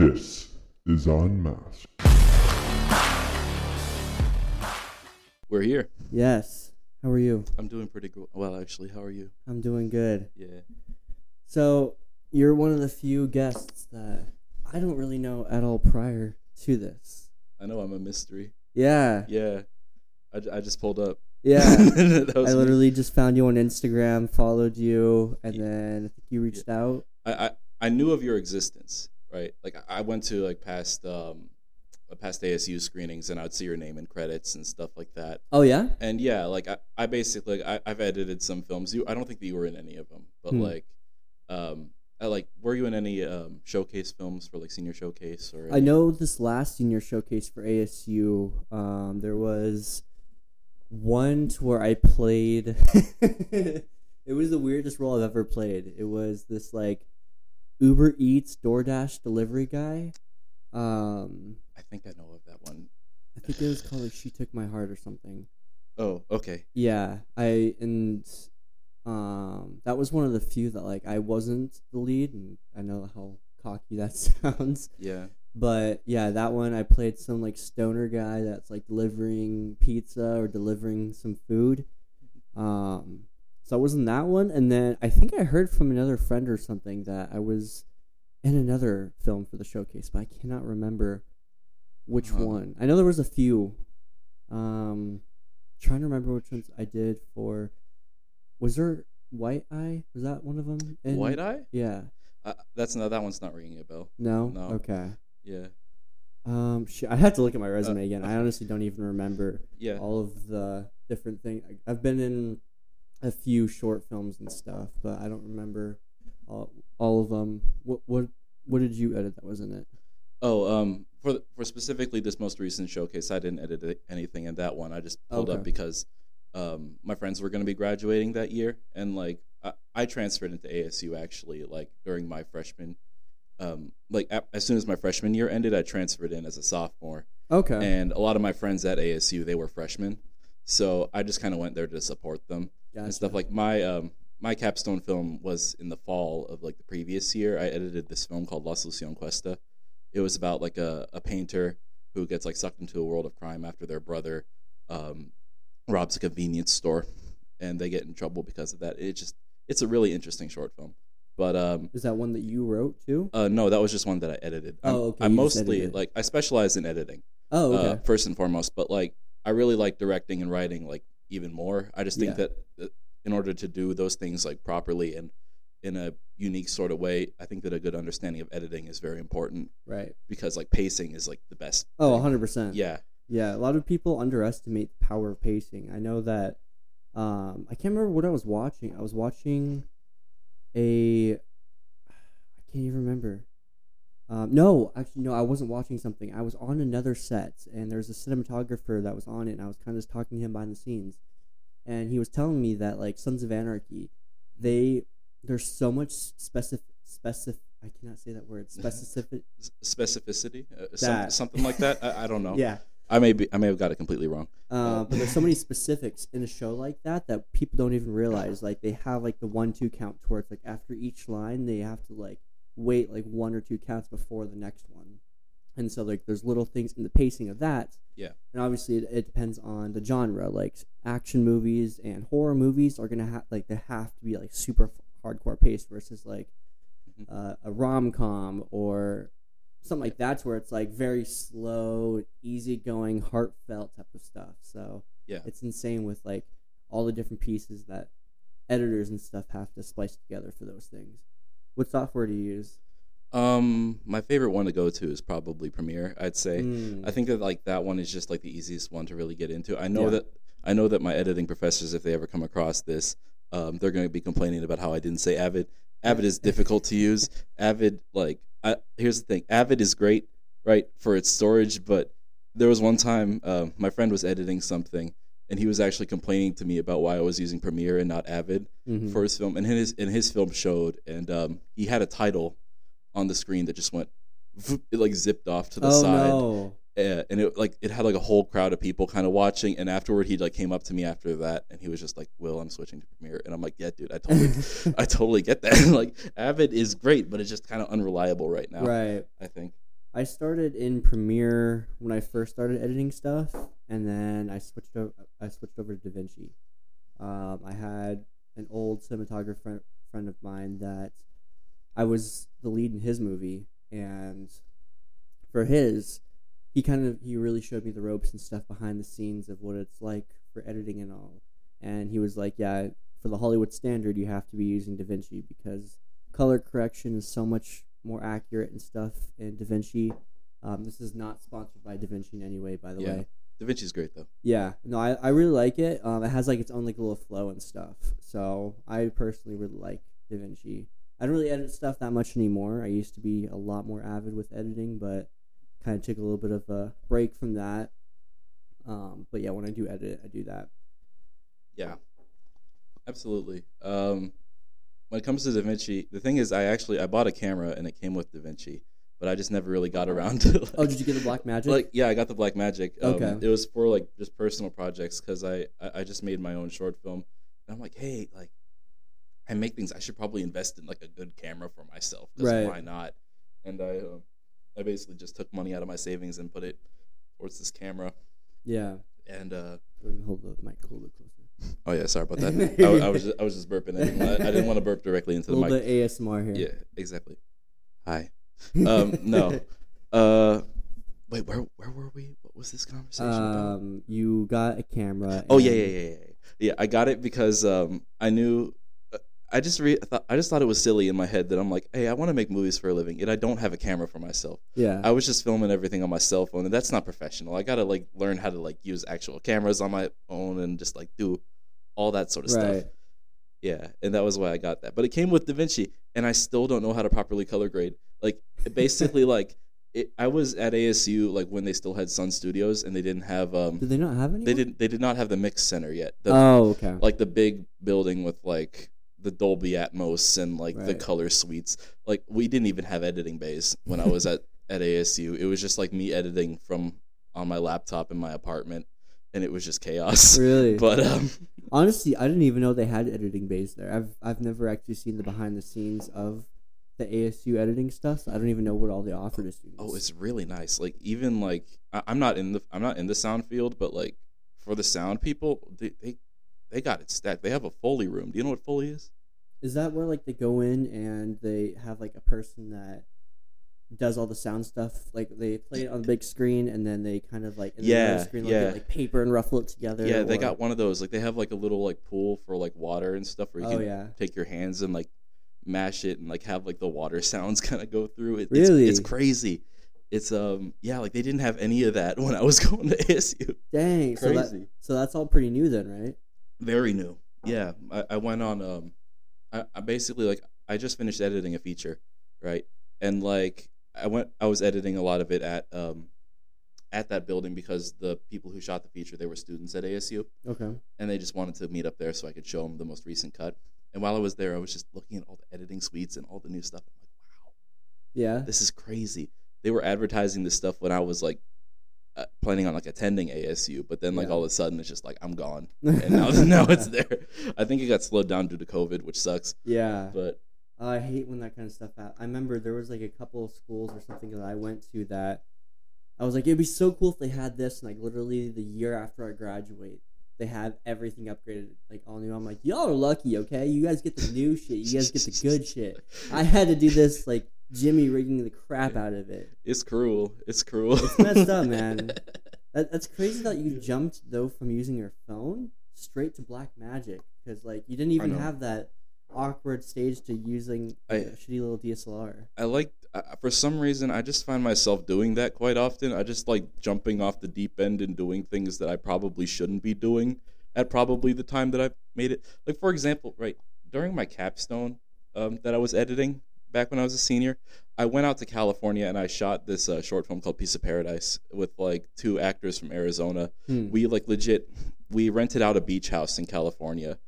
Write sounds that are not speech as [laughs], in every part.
This is Unmasked. We're here. Yes. How are you? I'm doing pretty good. Well, actually, how are you? I'm doing good. Yeah. So, you're one of the few guests that I don't really know at all prior to this. I know I'm a mystery. Yeah. Yeah. I, I just pulled up. Yeah. [laughs] That was I me. literally just found you on Instagram, followed you, and then you reached out. I, I I knew of your existence, right? Like I- went to like past um uh, past ASU screenings and I'd see your name in credits and stuff like that. Oh, yeah? And yeah, like I, I basically I, I've edited some films. You I don't think that you were in any of them, but Hmm. like um I, like were you in any um showcase films for like senior showcase or I know this last senior showcase for ASU, um, there was one to where I played. [laughs] it was the weirdest role I've ever played. It was this like Uber Eats DoorDash delivery guy. Um, I think I know of that one. I think it was called like "She Took My Heart" or something. Oh, okay. Yeah, I and um, that was one of the few that like I wasn't the lead, and I know how cocky that [laughs] sounds. Yeah. But yeah, that one I played some like stoner guy that's like delivering pizza or delivering some food. Um, so I was in that one, and then I think I heard from another friend or something that I was in another film for the showcase, but I cannot remember which Huh. one. I know there was a few. Um, trying to remember which ones I did for. Was there White Eye? Was that one of them? in- White Eye? Yeah. Uh, that's no, that one's not ringing a bell. No. No. Okay. Yeah, Um, sh- I have to look at my resume again. I [laughs] honestly don't even remember yeah. all of the different things. I've been in a few short films and stuff, but I don't remember all all of them. What what what did you edit that was in it? Oh, um, for for specifically this most recent showcase, I didn't edit anything in that one. I just pulled up because um, my friends were going to be graduating that year, and like I, I transferred into ASU actually, like during my freshman. Um, like a- as soon as my freshman year ended, I transferred in as a sophomore, Okay. and a lot of my friends at ASU they were freshmen, so I just kind of went there to support them. And stuff like my um my capstone film was in the fall of like the previous year. I edited this film called La Solución Cuesta. It was about like a, a painter who gets like sucked into a world of crime after their brother um, robs a convenience store, and they get in trouble because of that. It just it's a really interesting short film. But um, Is that one that you wrote too? uh, no, that was just one that I edited. I'm, Oh, okay, I'm mostly like I specialize in editing Oh, okay. uh, first and foremost. But like, I really like directing and writing like even more. I just think Yeah. that uh, in order to do those things like properly and in a unique sort of way, I think that a good understanding of editing is very important right. because like pacing is like the best. Oh, thing. 100%. Yeah, Yeah, a lot of people underestimate the power of pacing. I know that. Um, I can't remember what I was watching. I was watching a. I can't even remember. Um, no, actually, no, I wasn't watching something. I was on another set, and there was a cinematographer that was on it, and I was kind of just talking to him behind the scenes, and he was telling me that like Sons of Anarchy, they there's so much specific specific. I cannot say that word. [laughs] Specific. Specificity, uh, some, something like that. I, I don't [laughs] know. yeah. I may be I may have got it completely wrong. Uh, but there's so many specifics in a show like that that people don't even realize. Like they have like the one two count towards like after each line they have to like wait like one or two counts before the next one, and so like there's little things in the pacing of that. Yeah. And obviously it, it depends on the genre. Like action movies and horror movies are gonna have like they have to be like super hardcore paced versus like Mhm. uh, a rom com or something like that's where it's like very slow, easygoing, heartfelt type of stuff. So Yeah. it's insane with like all the different pieces that editors and stuff have to splice together for those things. What software do you use? Um, my favorite one to go to is probably Premiere. I'd say. Mm, I think that like that one is just like the easiest one to really get into. I know Yeah. that I know that my editing professors, if they ever come across this, um, they're going to be complaining about how I didn't say Avid. Avid is difficult to use. [laughs] Avid, like, I, here's the thing: Avid is great, right, for its storage. But there was one time um, my friend was editing something, and he was actually complaining to me about why I was using Premiere and not Avid mhm. for his film. And his and his film showed, and um, he had a title on the screen that just went, it like zipped off to the oh side. no! Yeah, and it like it had like a whole crowd of people kind of watching. And afterward, he like came up to me after that, and he was just like, "Will, I'm switching to Premiere." And I'm like, "Yeah, dude, I totally, [laughs] I totally get that. [laughs] like, Avid is great, but it's just kind of unreliable right now. right. I think. I started in Premiere when I first started editing stuff, and then I switched over. I switched over to DaVinci. Um, I had an old cinematographer friend, of mine that I was the lead in his movie, and for his, he kind of he really showed me the ropes and stuff behind the scenes of what it's like for editing and all. And he was like, "Yeah, for the Hollywood standard, you have to be using DaVinci because color correction is so much more accurate and stuff in DaVinci. Um, this is not sponsored by DaVinci in any way, by the Yeah. way. Da Vinci's great though. Yeah, no, I, I really like it. Um, it has like its own like little flow and stuff. So I personally really like DaVinci. I don't really edit stuff that much anymore. I used to be a lot more avid with editing, but kind of took a little bit of a break from that. Um, but yeah, when I do edit, I do that. Yeah, absolutely. Um, when it comes to Da Vinci, the thing is, I actually I bought a camera and it came with Da Vinci, but I just never really got around [laughs] to. Like, Oh, did you get the Black Magic? Like yeah, I got the Black Magic. Um, Okay. It was for like just personal projects because I, I just made my own short film, and I'm like, hey, like I make things. I should probably invest in like a good camera for myself. 'cause Right. Why not? And I uh, I basically just took money out of my savings and put it towards this camera. yeah. And uh, hold the mic a little closer. Oh yeah, sorry about that. I, I was just, I was just burping. I didn't, want, I didn't want to burp directly into the mic. bit ASMR here. Yeah, exactly. Hi. Um, no. [laughs] Uh, wait, where where were we? What was this conversation about? Um, you got a camera. Oh yeah, yeah, yeah, yeah. Yeah, I got it because um, I knew. uh, I just re- thought, I just thought it was silly in my head that I'm like, hey, I want to make movies for a living, and I don't have a camera for myself. Yeah. I was just filming everything on my cell phone, and that's not professional. I gotta like learn how to like use actual cameras on my own and just like do all that sort of right. stuff. Yeah, and that was why I got that. But it came with DaVinci, and I still don't know how to properly color grade. Like basically, [laughs] like it, I was at ASU like when they still had Sun Studios, and they didn't have um Did they not have any? they didn't they did not have the mix center yet. The, Oh, okay. like the big building with like the Dolby Atmos and like the color suites. Like we didn't even have editing bays when I was at [laughs] at ASU. It was just like me editing from on my laptop in my apartment, and it was just chaos. [laughs] really? But um, Honestly, I didn't even know they had editing bays there. I've I've never actually seen the behind the scenes of the ASU editing stuff. So I don't even know what all they offer to students. oh, it's really nice. Like even like I, I'm not in the I'm not in the sound field, but like for the sound people, they they they got it stacked. They have a Foley room. Do you know what Foley is? Is that where like they go in and they have like a person that does all the sound stuff? Like they play it on the big screen and then they kind of like in Yeah, other screen like, yeah. get, like paper and ruffle it together. Yeah, they got one of those. Like they have like a little like pool for like water and stuff where you Oh can yeah. take your hands and like mash it and like have like the water [laughs] sounds kind of go through it. Really? It's, it's crazy. It's um yeah, like they didn't have any of that when I was [laughs] going to ASU. Dang. So that so that's all pretty new then, right? Very new. Yeah, I, I went on um, I, I basically like I just finished editing a feature, right? And like I went, I was editing a lot of it at um, at that building because the people who shot the feature they were students at ASU. Okay. and they just wanted to meet up there so I could show them the most recent cut. And while I was there, I was just looking at all the editing suites and all the new stuff. I'm like, wow, Yeah. this is crazy. They were advertising this stuff when I was like uh, planning on like attending ASU, but then like Yeah. all of a sudden it's just like I'm gone, [laughs] and now [laughs] now it's there. I think it got slowed down due to COVID, which sucks. yeah. But I hate when that kind of stuff happens. I remember there was like a couple of schools or something that I went to that I was like, it'd be so cool if they had this. And like literally the year after I graduate, they have everything upgraded, like all new. I'm like, y'all are lucky, okay? You guys get the new shit. You guys get the good shit. I had to do this like Jimmy rigging the crap out of it. it's cruel. It's cruel. It's messed up, [laughs] man. That, that's crazy that you jumped though from using your phone straight to Black Magic because like you didn't even have that awkward stage to using I- a shitty little DSLR. I like uh, for some reason I just find myself doing that quite often. I just like jumping off the deep end and doing things that I probably shouldn't be doing at probably the time that I made it. Like for example, right during my capstone um, that I was editing back when I was a senior, I went out to California and I shot this uh, short film called Piece of Paradise with like two actors from Arizona Hmm. we like legit we rented out a beach house in California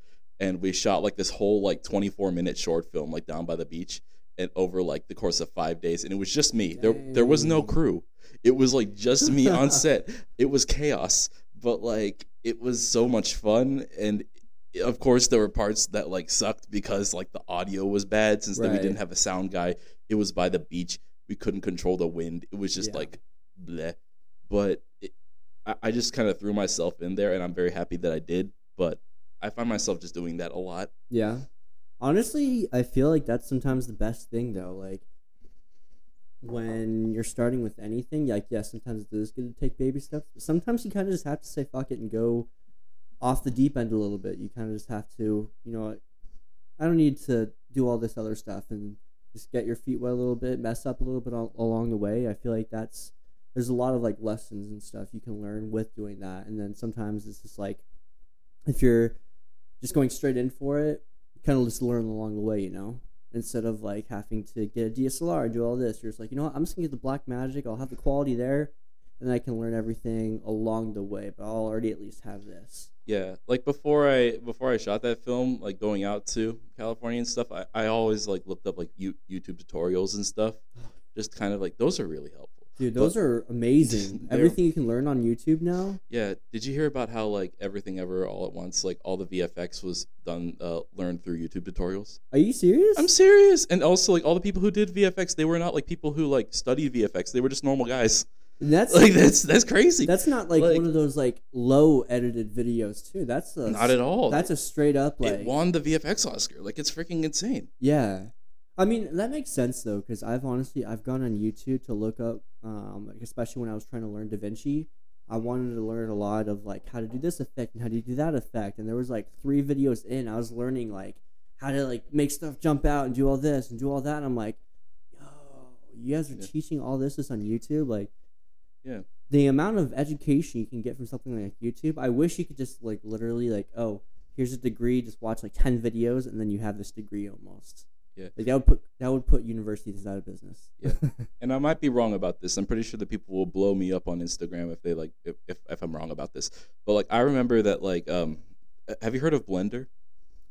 and we shot like this whole like 24 minute short film like down by the beach and over like the course of 5 days and it was just me there there was no crew it was like just me on [laughs] set it was chaos but like it was so much fun and of course there were parts that like sucked because like the audio was bad since then we didn't have a sound guy it was by the beach we couldn't control the wind. It was just Yeah. like bleh. But it, I, I just kind of threw myself in there, and I'm very happy that I did. But I find myself just doing that a lot. Yeah. Honestly, I feel like that's sometimes the best thing though. Like when you're starting with anything, like yeah, sometimes it is good to take baby steps. But sometimes you kind of just have to say fuck it and go off the deep end a little bit. You kind of just have to, you know, I don't need to do all this other stuff and just get your feet wet a little bit, mess up a little bit al- along the way. I feel like that's there's a lot of like lessons and stuff you can learn with doing that. And then sometimes it's just like if you're just going straight in for it, kind of just learn along the way, you know. Instead of like having to get a DSLR and do all this, you're just like, you know what, I'm just gonna get the black magic. I'll have the quality there, and I can learn everything along the way. But I'll already at least have this. Yeah, like before I before I shot that film, like going out to California and stuff, I, I always like looked up like you, YouTube tutorials and stuff. Just kind of like those are really helpful. Dude, those are amazing. [laughs] Everything you can learn on YouTube now. Yeah, did you hear about how like everything ever all at once, like all the VFX was done uh, learned through YouTube tutorials? Are you serious? I'm serious. And also like all the people who did VFX, they were not like people who like studied VFX. They were just normal guys. that's [laughs] Like that's that's crazy. that's not like, like- one of those like low edited videos too. That's a, not at all. That's a straight up like it won the VFX Oscar. Like it's freaking insane. Yeah, I mean that makes sense though, because I've honestly I've gone on YouTube to look up, um, like especially when I was trying to learn DaVinci. I wanted to learn a lot of like how to do this effect and how to do that effect, and there was like three videos in. I was learning like how to like make stuff jump out and do all this and do all that. And I'm like, yo, you guys are Yeah. teaching all this this on YouTube, like. Yeah. The amount of education you can get from something like YouTube, I wish you could just like literally like, oh, here's a degree, just watch like ten videos, and then you have this degree almost. Yeah. Like that would put that would put universities out of business. Yeah. [laughs] And I might be wrong about this. I'm pretty sure that people will blow me up on Instagram if they like if, if, if I'm wrong about this. But like I remember that like um have you heard of Blender?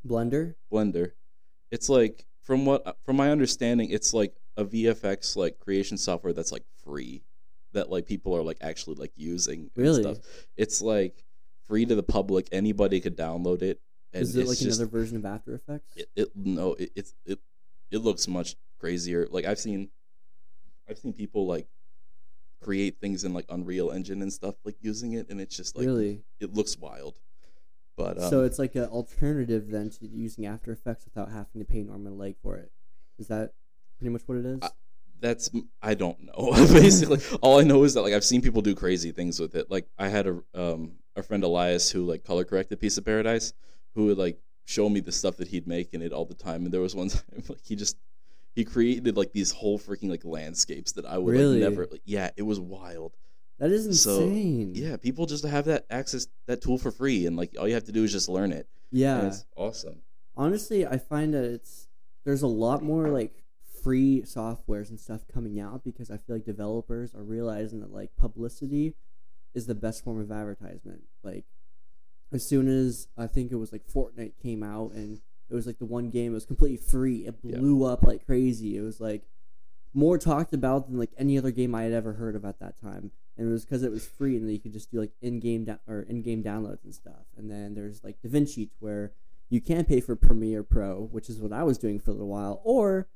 Blender. Blender. It's like from what from my understanding, it's like a VFX like creation software that's like free that like people are like actually like using and Really? stuff. It's like free to the public. Anybody could download it. And Is it like just, another version of After Effects? it, it no it, it's it it looks much crazier like i've seen i've seen people like create things in like unreal engine and stuff like using it and it's just like really? it looks wild but um, so it's like an alternative then to using After Effects without having to pay Norman Lake for it. Is that pretty much what it is? I- that's i don't know [laughs] basically all i know is that like i've seen people do crazy things with it like i had a um a friend elias who like color corrected piece of paradise who would like show me the stuff that he'd make in it all the time and there was one [laughs] time like he just he created like these whole freaking like landscapes that i would Really? like never like, yeah it was wild that is so, insane. yeah people just have that access that tool for free and like all you have to do is just learn it Yeah. it's awesome honestly i find that it's there's a lot more like free softwares and stuff coming out because i feel like developers are realizing that like publicity is the best form of advertisement like as soon as i think it was like fortnite came out and it was like the one game it was completely free. It Yeah. blew up like crazy. It was like more talked about than like any other game i had ever heard of at that time. And it was because it was free and then you could just do like in-game or in-game downloads and stuff. And then there's like davinci where you can pay for Premiere Pro, which is what I was doing for a little while, or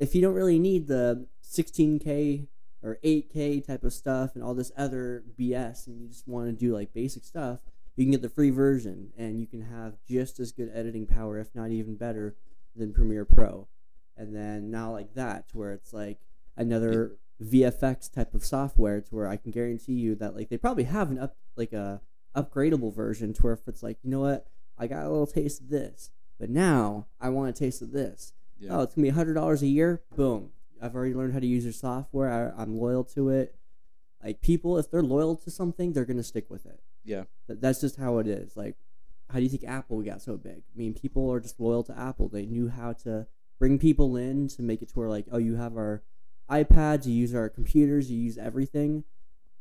if you don't really need the 16K or 8K type of stuff and all this other BS, and you just want to do like basic stuff, you can get the free version, and you can have just as good editing power, if not even better, than Premiere Pro. And then now like that, to where it's like another VFX type of software, to where I can guarantee you that like they probably have an up like a upgradable version, to where if it's like you know what I got a little taste of this, but now I want a taste of this. yeah Oh, it's gonna be hundred dollars a year. Boom! I've already learned how to use your software. I, I'm loyal to it. Like people, if they're loyal to something, they're gonna stick with it. Yeah That, that's just how it is. Like, how do you think Apple got so big? I mean, people are just loyal to Apple. They knew how to bring people in to make it to where like, oh, you have our iPads, you use our computers, you use everything.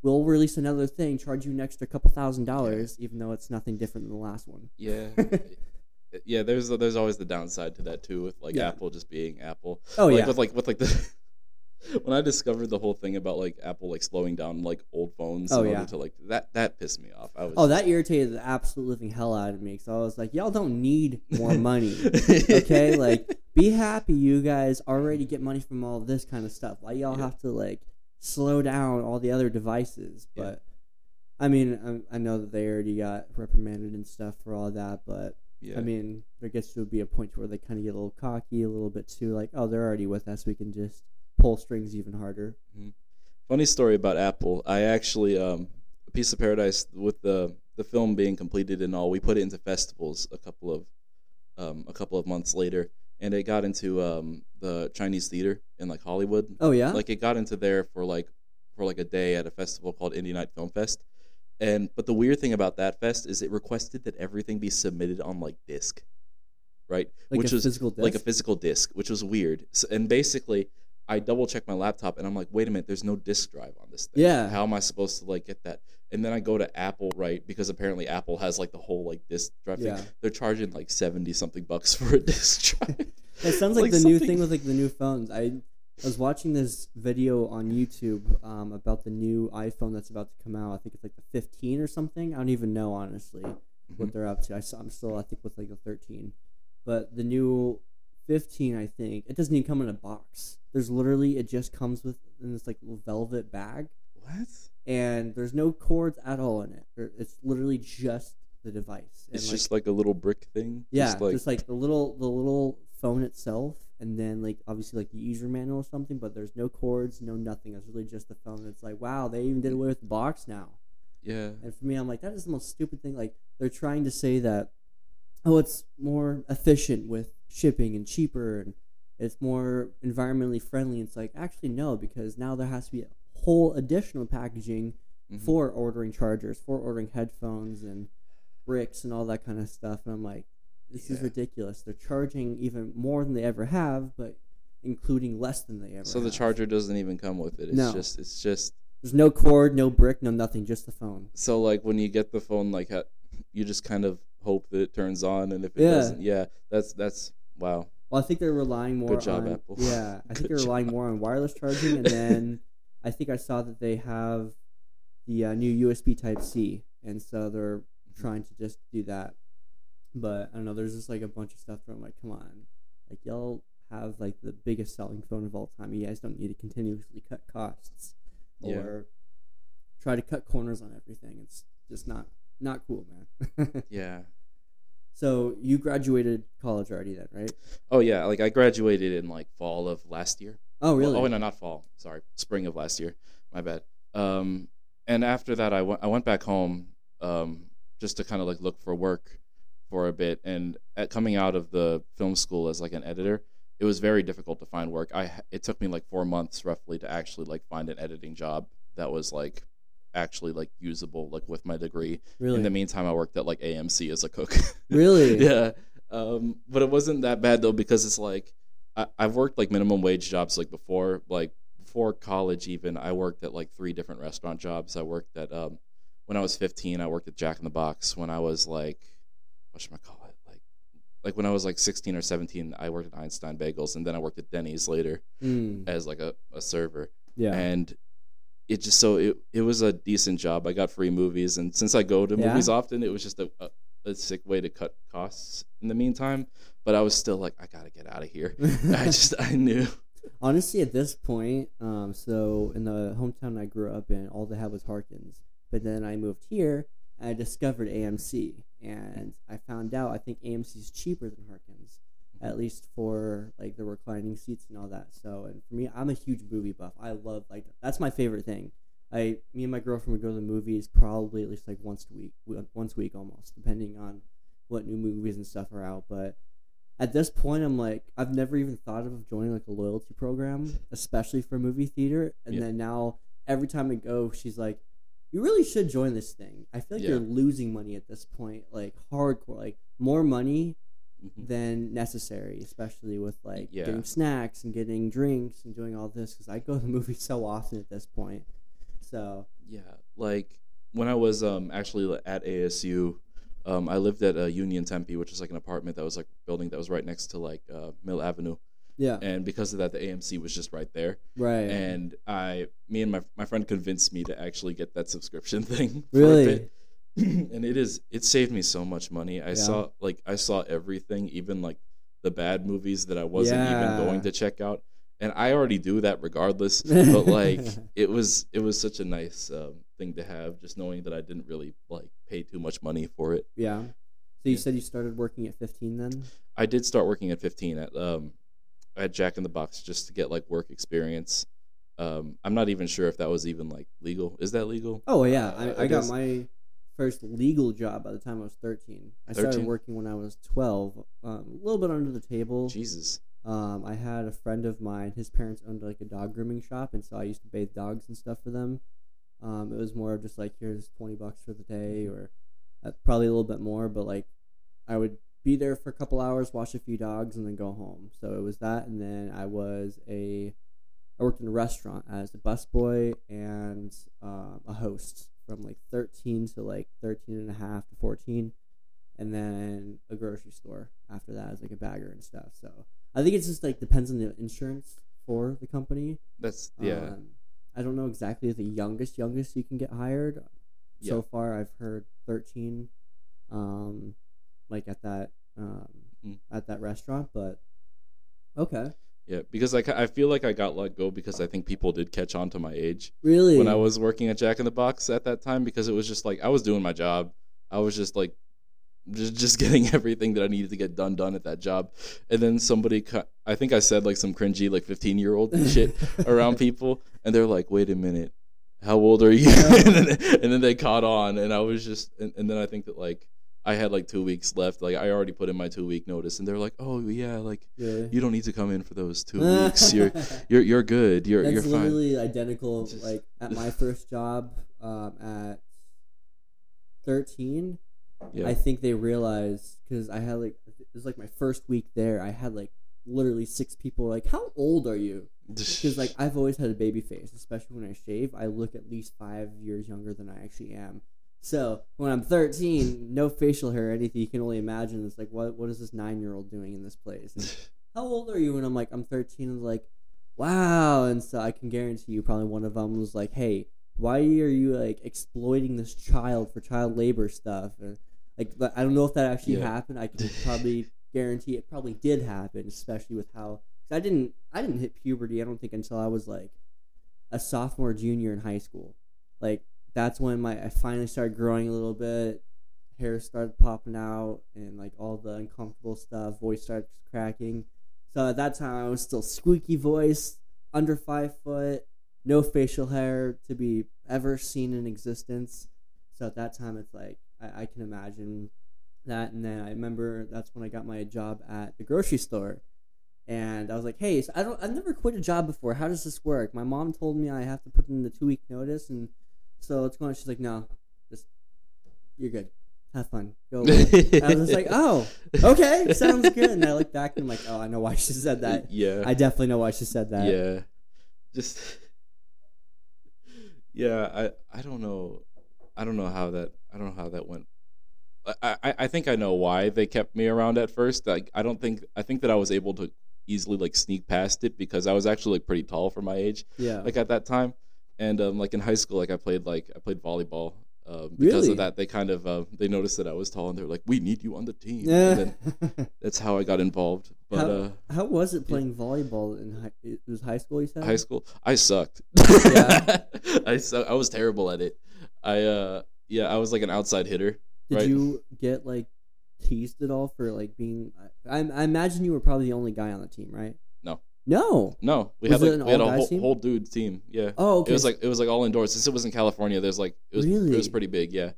We'll release another thing, charge you an extra couple thousand dollars, even though it's nothing different than the last one. yeah [laughs] yeah there's there's always the downside to that too with like Yeah. apple just being apple Oh like yeah, with like with like the [laughs] [laughs] when I discovered the whole thing about like Apple like slowing down like old phones Oh, in yeah. order to like that that pissed me off. I was Oh, that irritated the absolute living hell out of me. So I was like, y'all don't need more money. [laughs] okay like be happy you guys already get money from all this kind of stuff why y'all Yeah. have to like slow down all the other devices Yeah. but i mean I, I know that they already got reprimanded and stuff for all that but yeah. i mean there gets to be a point where they kind of get a little cocky a little bit too like oh they're already with us we can just pull strings even harder Funny story about Apple. I actually um a piece of paradise with the the film being completed and all. We put it into festivals a couple of um a couple of months later, and it got into um the Chinese theater in like Hollywood. oh yeah Like it got into there for like for like a day at a festival called Indie Night Film Fest. And but the weird thing about that fest is it requested that everything be submitted on like disc, right? like which a was physical disc like a physical disc, which was weird. So, and basically, I double check my laptop and I'm like, wait a minute, there's no disk drive on this thing. Yeah. How am I supposed to like get that? And then I go to Apple, right? Because apparently Apple has like the whole like disk drive Yeah. thing. They're charging like seventy something bucks for a [laughs] disk drive. It sounds like, Like the new thing with like the new phones. I was watching this video on YouTube um, about the new iPhone that's about to come out. I think it's like the 15 or something. I don't even know honestly what Mhm. they're up to. I saw, I'm still I think with like the 13, but the new 15 I think it doesn't even come in a box. There's literally it just comes with in this like little velvet bag, What? and there's no cords at all in it. It's literally just the device. And, It's like, just like a little brick thing. yeah, Just like, just like the little the little phone itself, and then like obviously like the user manual or something. But there's no cords, no nothing. It's really just the phone. It's like wow, they even did away with the box now. yeah. And for me, I'm like that is the most stupid thing. Like they're trying to say that oh, it's more efficient with shipping and cheaper and it's more environmentally friendly. It's like actually no, because now there has to be a whole additional packaging Mhm. for ordering chargers, for ordering headphones and bricks and all that kind of stuff. And I'm like, this is ridiculous. They're charging even more than they ever have, but including less than they ever. So the have. charger doesn't even come with it. It's No. just it's just There's no cord, no brick, no nothing, just the phone. so like when you get the phone like you just kind of hope that it turns on and if it Yeah. doesn't yeah that's that's wow Well, I think they're relying more. Good job, on, Apple. Yeah, I think [laughs] they're relying more on wireless charging, and then I think I saw that they have the uh, new USB Type C, and so they're Mm-hmm. trying to just do that. But I don't know. There's just like a bunch of stuff where I'm like, come on, like y'all have like the biggest selling phone of all time. You guys don't need to continuously cut costs Yeah. or try to cut corners on everything. It's just not not cool, man. [laughs] yeah so you graduated college already, then, right? oh yeah like I graduated in like fall of last year. Oh, really? oh no not fall. Sorry spring of last year. My bad. Um and after that I went I went back home um just to kind of like look for work for a bit. And at coming out of the film school as like an editor it was very difficult to find work. I it took me like four months roughly to actually like find an editing job that was like actually like usable like with my degree. Really? in the meantime i worked at like amc as a cook. [laughs] Really? yeah. Um but it wasn't that bad though because it's like I, i've worked like minimum wage jobs like before like before college even i worked at like three different restaurant jobs. I worked at um when i was 15 i worked at jack in the box. When i was like what should i call it like like when i was like 16 or 17 i worked at einstein bagels and then i worked at denny's later Mm, as like a, a server. Yeah. and it just so it, it was a decent job i got free movies and since i go to Yeah? movies often it was just a, a, a sick way to cut costs in the meantime but i was still like i gotta get out of here [laughs] i just i knew Honestly, at this point, um, so in the hometown I grew up in, all they had was Harkins. But then I moved here and I discovered AMC, and I found out I think AMC is cheaper than Harkins, at least for like the reclining seats and all that. So, and for me, I'm a huge movie buff. I love like that's my favorite thing. I, me and my girlfriend would go to the movies probably at least like once a week, once a week almost, depending on what new movies and stuff are out. But at this point i'm like i've never even thought of joining like a loyalty program especially for a movie theater and Yeah. then now every time i go she's like you really should join this thing i feel like Yeah. you're losing money at this point like hardcore like more money Mhm. than necessary especially with like Yeah. getting snacks and getting drinks and doing all this because i go to the [laughs] movies so often at this point so yeah like when i was um actually at asu um i lived at uh, union tempe which is like an apartment that was like building that was right next to like uh, mill avenue Yeah. and because of that, the AMC was just right there. right. And I, me and my my friend convinced me to actually get that subscription [laughs] thing. for a really. [clears throat] and it is it saved me so much money. I Yeah. saw like I saw everything, even like the bad movies that I wasn't Yeah. even going to check out. And I already do that regardless. but like [laughs] it was it was such a nice um, thing to have, just knowing that I didn't really like pay too much money for it. Yeah. So you Yeah. said you started working at 15 then? I did start working at 15 at um at Jack in the Box just to get like work experience. Um, I'm not even sure if that was even like legal. Is that legal? Oh yeah, Uh, I, I I got my first legal job by the time I was 13. I started working when I was 12, um, a little bit under the table. Jesus. Um, I had a friend of mine. His parents owned like a dog grooming shop, and so I used to bathe dogs and stuff for them. Um, it was more of just like here's 20 bucks for the day, or uh, probably a little bit more, but like I would be there for a couple hours, watch a few dogs, and then go home. So it was that, and then I was a I worked in a restaurant as a busboy and um, a host from like 13 to like 13 and a half to 14 and then a grocery store after that as like a bagger and stuff so i think it's just like depends on the insurance for the company That's yeah. um, i don't know exactly the youngest youngest you can get hired so Yeah. far i've heard 13 um like at that um Mm. at that restaurant but okay Yeah, because like I feel like I got let go because I think people did catch on to my age really when I was working at Jack in the Box at that time because it was just like I was doing my job. I was just like just just [laughs] getting everything that I needed to get done done at that job. And then somebody cut I think I said like some cringy like 15-year-old [laughs] shit around people and they're like, "Wait a minute. How old are you?" [laughs] and, then, and then they caught on and I was just and, and then I think that like I had like 2 weeks left. Like I already put in my 2 week notice and they're like, "Oh, yeah, like yeah. you don't need to come in for those 2 [laughs] weeks. You're you're you're good. You're That's you're fine." literally identical. Just- like at my [laughs] first job, um, at thirteen, Yeah. I think they realized because I had like it was like my first week there. I had like literally six people like, "How old are you?" [laughs] Because like I've always had a baby face, especially when I shave. I look at least five years younger than I actually am. So when I'm 13, no facial hair or anything, you can only imagine. It's like, what what is this nine year old doing in this place? And [laughs] how old are you? And I'm like, I'm 13. And like, wow. And so I can guarantee you, probably one of them was like, hey, why are you like exploiting this child for child labor stuff? And like, I don't know if that actually Yeah. happened. I [laughs] can probably guarantee it probably did happen, especially with how 'cause I didn't I didn't hit puberty. I don't think until I was like a sophomore, junior in high school. Like that's when my I finally started growing a little bit. Hair started popping out, and like all the uncomfortable stuff. Voice starts cracking. So at that time, I was still squeaky voice, under five foot, no facial hair to be ever seen in existence. So at that time, it's like I, I can imagine that. And then I remember that's when I got my job at the grocery store. And I was like, "Hey, so I don't. I've never quit a job before. How does this work?" My mom told me I have to put in the two week notice, and so it's going. She's like, "No, just you're good. Have fun. Go." [laughs] Away. I was just like, "Oh, okay, sounds good." And I look back and I'm like, "Oh, I know why she said that. yeah. I definitely know why she said that." Yeah. Just Yeah, I I don't know. I don't know how that I don't know how that went. I, I, I think I know why they kept me around at first. Like I don't think I think that I was able to easily like sneak past it because I was actually like pretty tall for my age Yeah. like at that time. And um like in high school like I played like I played volleyball. Um, because Really? of that, they kind of uh, they noticed that I was tall, and they're like, "We need you on the team." Yeah. And then that's how I got involved. But how, uh, how was it playing volleyball in high, it was high school? You said high school i sucked [laughs] Yeah. [laughs] i su- i was terrible at it i uh yeah i was like an outside hitter Did right. you get like teased at all for like being? I, I imagine you were probably the only guy on the team, right? No. No. we Was had it like an we had a all-guys whole, team? whole dude team yeah Oh, okay. it was like it was like all indoors since it was in california there's like it was it was pretty big yeah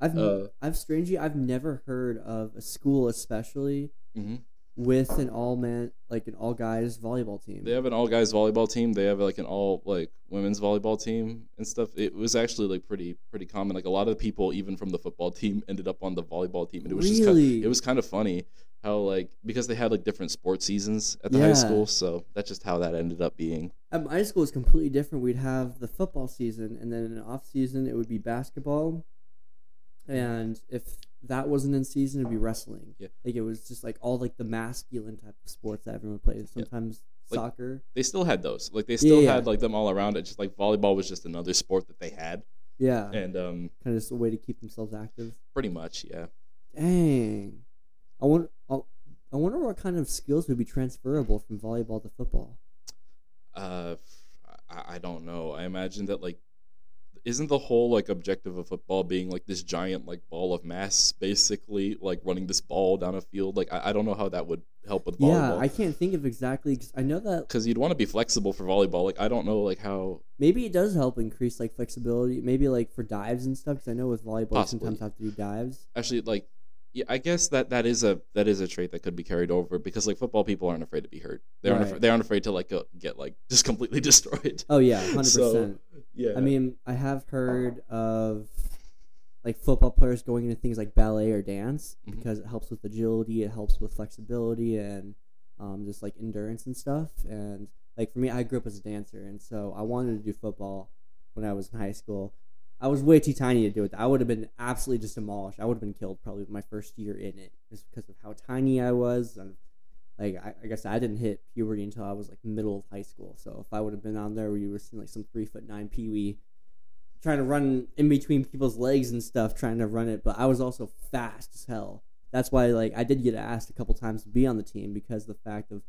I've uh, I've strangely I've never heard of a school, especially hmm with an all man like an all guys volleyball team. they have an all guys volleyball team they have like an all like women's volleyball team and stuff it was actually like pretty pretty common like a lot of people even from the football team ended up on the volleyball team and it was just kind Really? it was kind of funny how like because they had like different sports seasons at the Yeah. high school so that's just how that ended up being At my school, it's completely different. We'd have the football season, and then in the off season, it would be basketball. And if that wasn't in season, it'd be wrestling. Yeah. Like it was just like all like the masculine type of sports that everyone plays. Yeah. Sometimes Like- soccer. They still had those. Like they still Yeah. had like them all around. It just like volleyball was just another sport that they had, Yeah. and um, Kind of just a way to keep themselves active. pretty much, yeah. Dang. I want. I wonder what kind of skills would be transferable from volleyball to football. Uh, I, I don't know. I imagine that like, isn't the whole like objective of football being like this giant like ball of mass, basically like running this ball down a field? Like I, I don't know how that would help with volleyball. Yeah. I can't think of exactly because I know that because you'd want to be flexible for volleyball. Like I don't know like how maybe it does help increase like flexibility. Maybe like for dives and stuff. Because I know with volleyball, you Possibly. sometimes have to do dives. actually like yeah i guess that that is a that is a trait that could be carried over because like football people aren't afraid to be hurt they aren't Right. afra- they aren't afraid to like go, get like [laughs] just completely destroyed Oh yeah, hundred So, percent. yeah I mean, I have heard of like football players going into things like ballet or dance Mhm. because it helps with agility, it helps with flexibility and um, just like endurance and stuff. And like for me, I grew up as a dancer, and so I wanted to do football when I was in high school. I was way too tiny to do it. I would have been absolutely just demolished. I would have been killed probably my first year in it, just because of how tiny I was. And like I, I guess I didn't hit puberty until I was like middle of high school. So if I would have been on there where you were seeing like some three foot nine peewee trying to run in between people's legs and stuff, trying to run it, but I was also fast as hell. That's why like I did get asked a couple times to be on the team because the fact of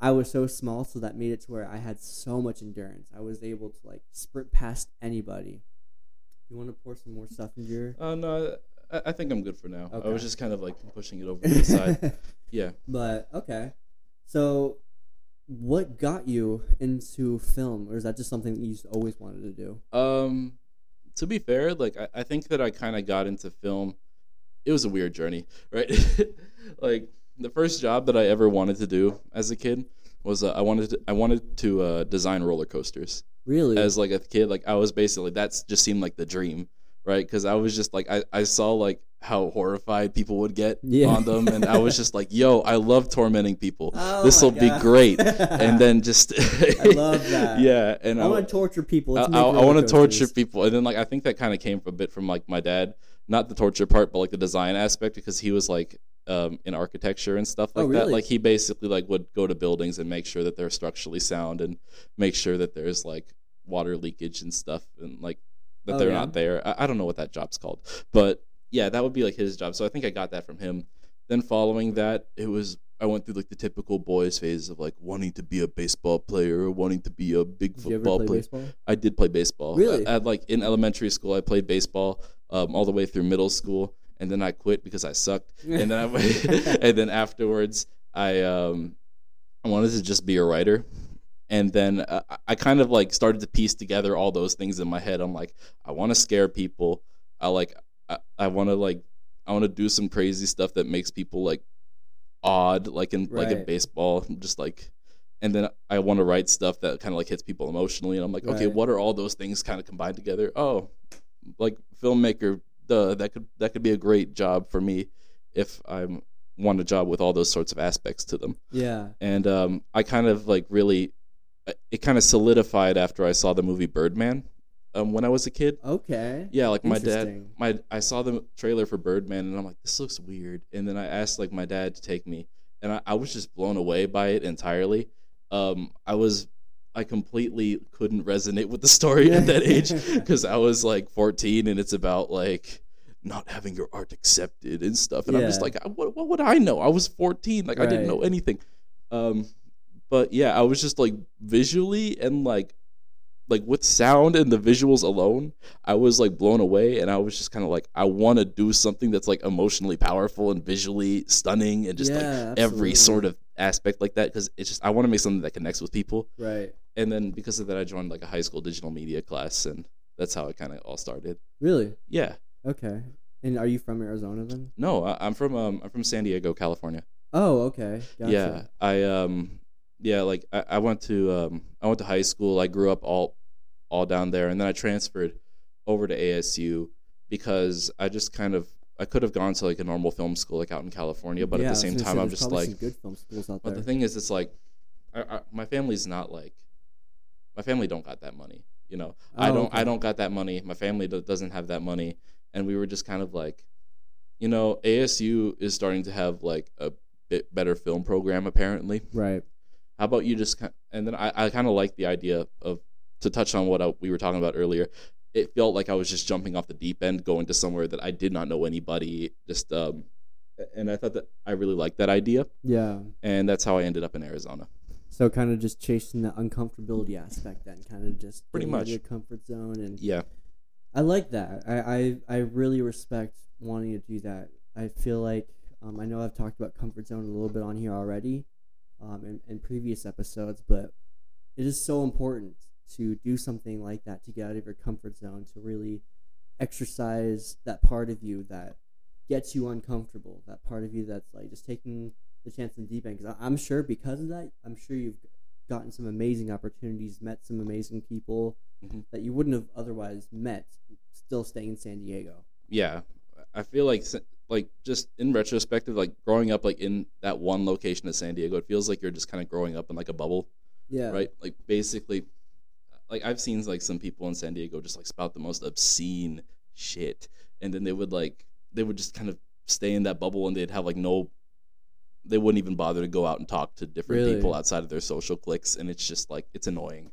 I was so small, so that made it to where I had so much endurance. I was able to like sprint past anybody. You want to pour some more stuff into your? uh, no I, I think i'm good for now i was just kind of like pushing it over to the side [laughs] yeah But okay, so what got you into film, or is that just something that you just always wanted to do? Um, to be fair, like I, I think that I kind of got into film. It was a weird journey, [laughs] right? [laughs] like the first job that I ever wanted to do as a kid was uh, I wanted to, I wanted to uh, design roller coasters Really? as like a kid. Like I was basically that's just seemed like the dream, right? Because I was just like I, I saw like how horrified people would get Yeah. on them, and I was just like, yo, I love tormenting people. [laughs] Oh this will be great. [laughs] and then just [laughs] I love that. Yeah, and I I, want to torture people. I, Let's I, make roller want to torture people, and then like I think that kind of came a bit from like my dad, not the torture part, but like the design aspect, because he was like um, in architecture and stuff Oh, like that. Like he basically like would go to buildings and make sure that they're structurally sound and make sure that there's like water leakage and stuff, and like that Oh, they're yeah? not there. I, I don't know what that job's called, but yeah, that would be like his job. So I think I got that from him. Then following that, it was I went through like the typical boys phase of like wanting to be a baseball player, wanting to be a big Did football play player. baseball? I did play baseball. Really? I, I like in elementary school, I played baseball um, all the way through middle school, and then I quit because I sucked. [laughs] And then I [laughs] and then afterwards, I um, I wanted to just be a writer. And then uh, I- kind of like started to piece together all those things in my head. I'm like, I want to scare people. I like, I, I want to like, I want to do some crazy stuff that makes people like odd, like in like in Right. baseball, just like. And then I want to write stuff that kind of like hits people emotionally, and I'm like, okay, what are all those things kind of combined together? Oh, like filmmaker, that could that could be a great job for me if I want a job with all those sorts of aspects to them yeah. and um, I kind of like really, it kind of solidified after I saw the movie Birdman um, when I was a kid. Okay. Yeah, like my dad, my I saw the trailer for Birdman, and I'm like, this looks weird. And then I asked like my dad to take me, and I, I was just blown away by it entirely. Um, I was, I completely couldn't resonate with the story at that age [laughs] [laughs] because I was like 14, and it's about like not having your art accepted and stuff. And I'm just like, what, what would I know? I was 14, like I didn't know anything. Um, but yeah, I was just like visually and like like with sound and the visuals alone, I was like blown away and I was just kind of like I want to do something that's like emotionally powerful and visually stunning and just like Yeah, every sort of aspect like that cuz it's just I want to make something that connects with people. Right. And then because of that I joined like a high school digital media class and that's how it kind of all started. Really? Yeah. Okay. And are you from Arizona then? No, I, I'm from um I'm from San Diego, California. Oh, okay. Gotcha. Yeah, I um, yeah, like I, I went to um, I went to high school. I grew up all, all down there, and then I transferred over to ASU because I just kind of I could have gone to like a normal film school like out in California, but Yeah, at the same time I'm just like, some good film schools out but there. the thing is, it's like, I, I, my family's not like, my family don't got that money, you know. I Oh, don't I don't got that money. My family do, doesn't have that money, and we were just kind of like, you know, ASU is starting to have like a bit better film program apparently. Right. How about you just kind and then I, I kind of like the idea of to touch on what I, we were talking about earlier. It felt like I was just jumping off the deep end, going to somewhere that I did not know anybody. Just um, and I thought that I really liked that idea, Yeah. and that's how I ended up in Arizona. So kind of just chasing the uncomfortability aspect, then kind of just Pretty getting out of much. your comfort zone, and Yeah, I like that. I, I I really respect wanting to do that. I feel like um, I know I've talked about comfort zone a little bit on here already, um, in, in previous episodes, but it is so important to do something like that to get out of your comfort zone to really exercise that part of you that gets you uncomfortable. That part of you that's like just taking the chance in the deep end. Because I'm sure because of that, I'm sure you've gotten some amazing opportunities, met some amazing people Mhm. that you wouldn't have otherwise met, still staying in San Diego. yeah. I feel like like just in retrospective, like growing up like in that one location of San Diego, it feels like you're just kind of growing up in like a bubble. Yeah. right? Like basically, like I've seen like some people in San Diego just like spout the most obscene shit, and then they would like they would just kind of stay in that bubble, and they'd have like no, they wouldn't even bother to go out and talk to different Really? people outside of their social cliques, and it's just like it's annoying.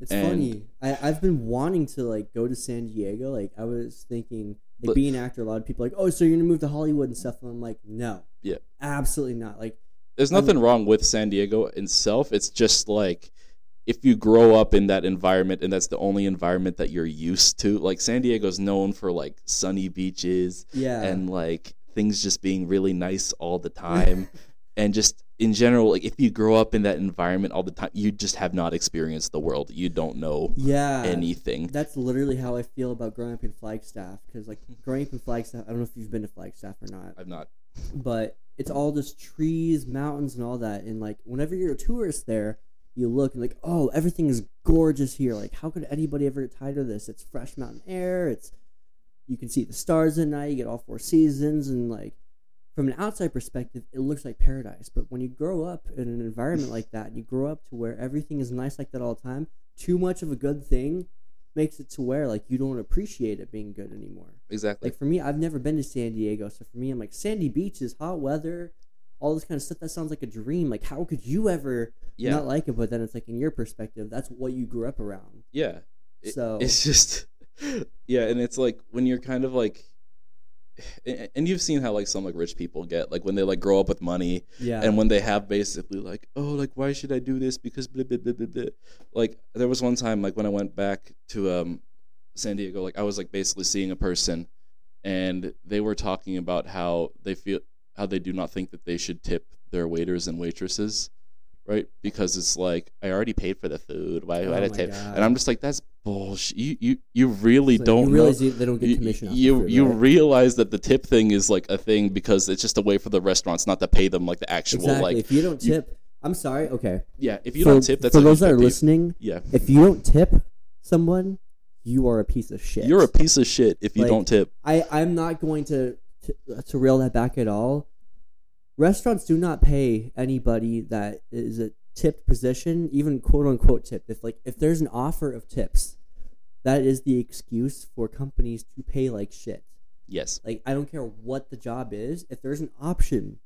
It's And- funny. I, I've been wanting to like go to San Diego. Like I was thinking, like But- being an actor, a lot of people are like, oh, so you're gonna move to Hollywood and stuff. And I'm like, no, Yeah. absolutely not. Like, There's nothing wrong with San Diego itself. It's just like if you grow up in that environment and that's the only environment that you're used to. Like San Diego's known for like sunny beaches yeah, and like things just being really nice all the [laughs] time and just in general like if you grow up in that environment all the time you just have not experienced the world you don't know yeah. anything That's literally how I feel about growing up in Flagstaff. Because like growing up in Flagstaff, I don't know if you've been to Flagstaff or not. i've not but it's all just trees, mountains, and all that. And like, whenever you're a tourist there, you look and like, oh, everything is gorgeous here. Like, how could anybody ever get tired of this? It's fresh mountain air. It's you can see the stars at night. You get all four seasons, and like from an outside perspective, it looks like paradise. But when you grow up in an environment like that, and you grow up to where everything is nice like that all the time, too much of a good thing makes it to where like you don't appreciate it being good anymore. exactly Like for me, I've never been to San Diego, so for me, I'm like sandy beaches, hot weather, all this kind of stuff. That sounds like a dream. Like how could you ever yeah not like it? But then it's like in your perspective, that's what you grew up around. yeah It- So- it's just [laughs] yeah and it's like when you're kind of like and and you've seen how like some like rich people get like when they like grow up with money Yeah. and when they have basically like oh like why should i do this because blah, blah, blah, blah, blah. like there was one time like when i went back to um san diego like i was like basically seeing a person and they were talking about how they feel how they do not think that they should tip their waiters and waitresses right because it's like i already paid for the food why Oh i tip God. and i'm just like that's bullshit you you, you really So don't you realize you- they don't get you, commission. you, food, you right? realize that the tip thing is like a thing because it's just a way for the restaurants not to pay them like the actual exactly. like if you don't you- tip, I'm sorry. Okay. yeah if you for, don't tip that's for those that are listening. yeah If you don't tip someone, you are a piece of shit. you're a piece of shit if you Like, don't tip I I'm not going to to, to reel that back at all. Restaurants do not pay anybody that is a tipped position, even quote unquote tipped. If like if there's an offer of tips, that is the excuse for companies to pay like shit. yes Like I don't care what the job is, if there's an option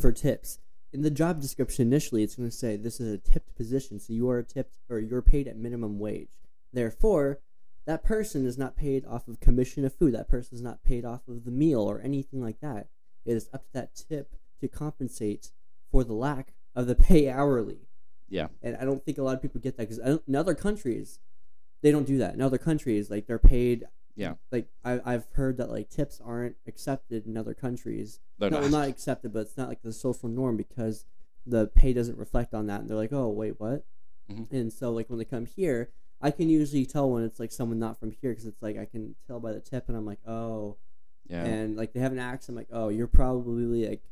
for tips in the job description initially, it's going to say this is a tipped position, so you are tipped or you're paid at minimum wage. Therefore, that person is not paid off of commission of food. That person is not paid off of the meal or anything like that. It is up to that tip to compensate for the lack of the pay hourly. yeah And I don't think a lot of people get that because in other countries, they don't do that. In other countries, like they're paid. Yeah. Like I, I've heard that like tips aren't accepted in other countries. They're no, not. well, not accepted, but it's not like the social norm because the pay doesn't reflect on that. And they're like, oh wait, what? Mhm. And so like when they come here, I can usually tell when it's like someone not from here because it's like I can tell by the tip, and I'm like, oh, yeah and like they have an accent I'm like oh you're probably like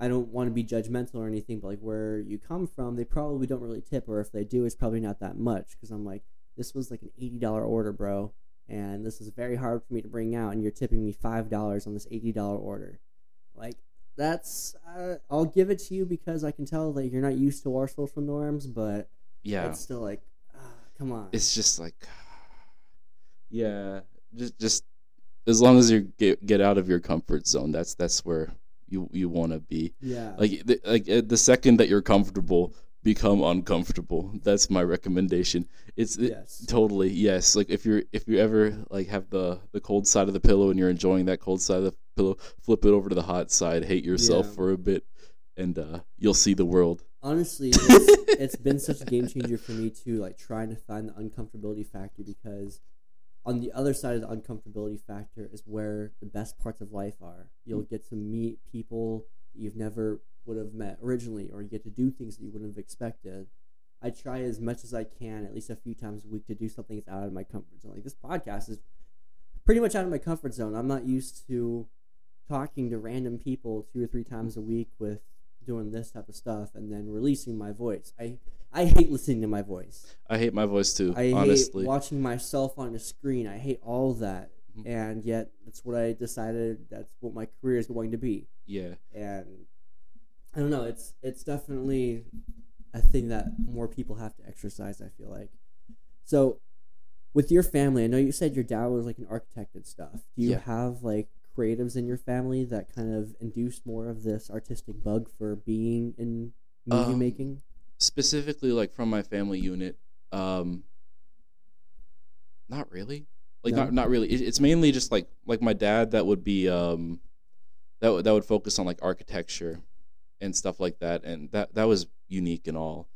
i don't want to be judgmental or anything but like where you come from they probably don't really tip or if they do it's probably not that much because i'm like this was like an $80 order bro and this is very hard for me to bring out and you're tipping me $5 on this $80 order. Like that's uh, i'll give it to you because i can tell that you're not used to our social norms but yeah. it's still like ah, come on. It's just like [sighs] yeah just just as long as you get get out of your comfort zone, that's that's where you you want to be. Yeah. Like the, like uh, the second that you're comfortable, become uncomfortable. That's my recommendation. It's it- totally yes. Like if you're if you ever like have the the cold side of the pillow and you're enjoying that cold side of the pillow, flip it over to the hot side. Hate yourself Yeah. for a bit, and uh, you'll see the world. Honestly, [laughs] it's, it's been such a game changer for me too. Like trying to find the uncomfortability factor because on the other side of the uncomfortability factor is where the best parts of life are. You'll get to meet people you've never would have met originally, or you get to do things that you wouldn't have expected. I try as much as I can, at least a few times a week, to do something that's out of my comfort zone. Like this podcast is pretty much out of my comfort zone. I'm not used to talking to random people two or three times a week with doing this type of stuff and then releasing my voice. I I hate listening to my voice. I hate my voice too. I honestly, hate watching myself on the screen. I hate all that. Mhm. And yet that's what I decided that's what my career is going to be. yeah. And I don't know, it's it's definitely a thing that more people have to exercise, I feel like. So with your family, I know you said your dad was like an architect and stuff. Do you Yeah. have like creatives in your family that kind of induced more of this artistic bug for being in movie Um, making? Specifically like from my family unit um not really like No? not, not really it, it's mainly just like like my dad that would be um that would that would focus on like architecture and stuff like that and that that was unique and all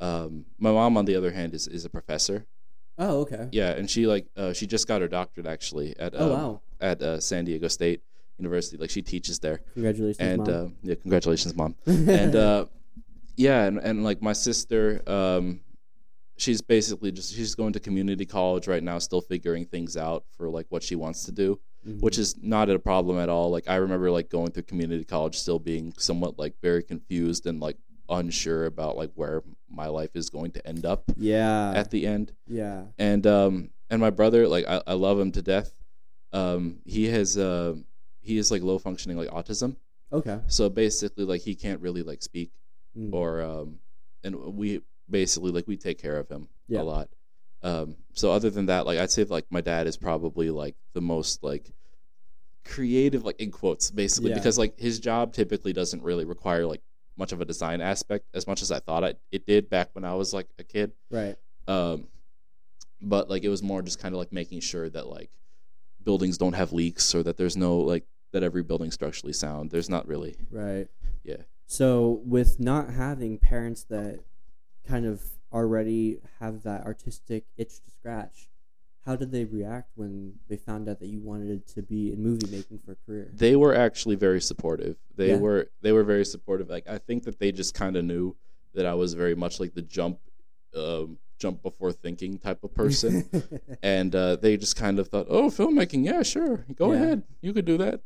um my mom on the other hand is is a professor Oh, okay. yeah and she like uh she just got her doctorate actually at Oh, um, wow. at uh, san diego state university like she teaches there Congratulations, and Mom. uh yeah congratulations mom [laughs] and uh yeah and, and like my sister um she's basically just she's going to community college right now still figuring things out for like what she wants to do Mhm. which is not a problem at all. Like i remember like going through community college still being somewhat like very confused and like unsure about like where my life is going to end up yeah, at the end. Yeah, and um and my brother like I, I love him to death. Um he has uh he is like low functioning like autism. Okay. so basically like he can't really like speak Mm. or um and we basically like we take care of him Yeah. a lot um so other than that like i'd say like my dad is probably like the most like creative like in quotes basically Yeah. because like his job typically doesn't really require like much of a design aspect as much as i thought I, it did back when i was like a kid right. um but like it was more just kind of like making sure that like buildings don't have leaks or that there's no like that every building's structurally sound there's not really Right. Yeah. So with not having parents that kind of already have that artistic itch to scratch, how did they react when they found out that you wanted to be in movie making for a career? they were actually very supportive. They Yeah. were they were very supportive. Like I think that they just kind of knew that I was very much like the jump um, jump before thinking type of person, [laughs] and uh, they just kind of thought, "Oh, filmmaking, yeah, sure, go Yeah. ahead, you could do that."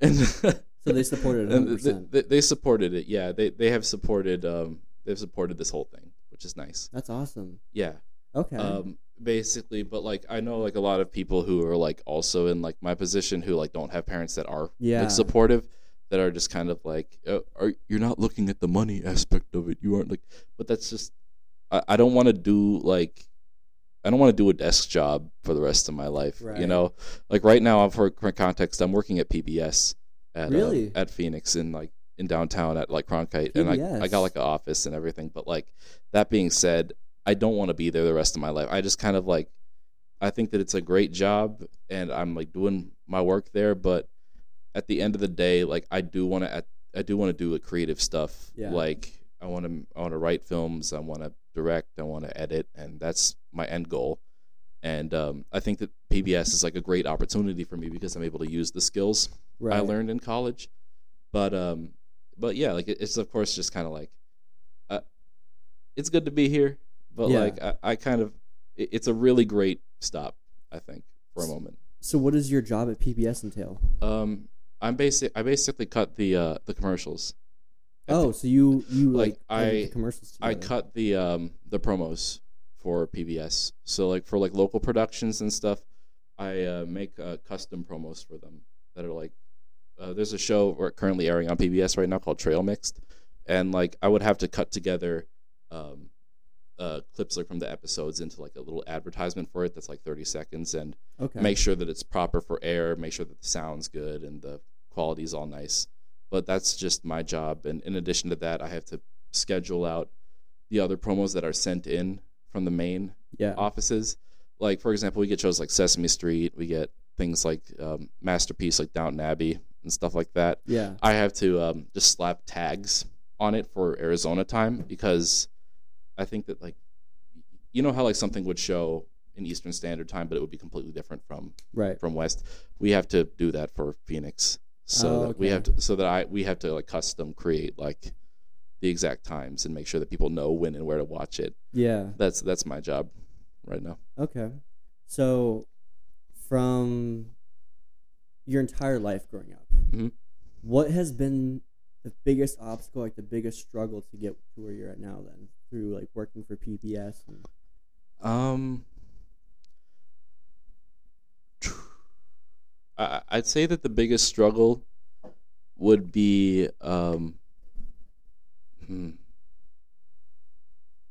And [laughs] so they supported it 100%. they, they supported it. Yeah, they they have supported um they've supported this whole thing, which is nice. That's awesome. Yeah. Okay. um basically but like i know like a lot of people who are like also in like my position who like don't have parents that are Yeah. like supportive that are just kind of like uh, are you're not looking at the money aspect of it you aren't like but that's just i, I don't want to do like i don't want to do a desk job for the rest of my life Right. you know like right now for, for context i'm working at pbs at uh, Really? at phoenix in like in downtown at like cronkite and I, I got like an office and everything but like that being said I don't want to be there the rest of my life. I just kind of like I think that it's a great job and I'm like doing my work there, but at the end of the day, like I do want to I do want to do creative stuff. Yeah. Like I want to I want to write films, I want to direct, I want to edit, and that's my end goal. And um, I think that PBS is like a great opportunity for me because I'm able to use the skills right. I learned in college. But um, but yeah, like it's of course just kind of like, uh, it's good to be here, but Yeah. like I, I kind of, it, it's a really great stop, I think, for a moment. So what does your job at PBS entail? Um, I'm basic. I basically cut the uh the commercials. Oh, so you you like, Like, I- the commercials I cut the um the promos for PBS. So like for like local productions and stuff, I uh, make uh, custom promos for them that are like. Uh, there's a show currently airing on PBS right now called Trail Mixed, and like I would have to cut together, um, uh, clips like from the episodes into like a little advertisement for it that's like 30 seconds and Okay. make sure that it's proper for air, make sure that the sound's good and the quality is all nice. But that's just my job. And in addition to that, I have to schedule out the other promos that are sent in from the main yeah. offices. Like for example, we get shows like Sesame Street, we get things like um, Masterpiece, like Downton Abbey and stuff like that. Yeah. I have to um, just slap tags on it for Arizona time because I think that like you know how like something would show in Eastern Standard Time, but it would be completely different from Right. from West. We have to do that for Phoenix, so Oh, that we have to so that I we have to like custom create like the exact times and make sure that people know when and where to watch it. Yeah. That's that's my job right now. Okay. So, from your entire life growing up, Mhm. what has been the biggest obstacle, like the biggest struggle to get to where you're at now? Then through like working for PBS. And, Um, I, I'd say that the biggest struggle would be um, hmm,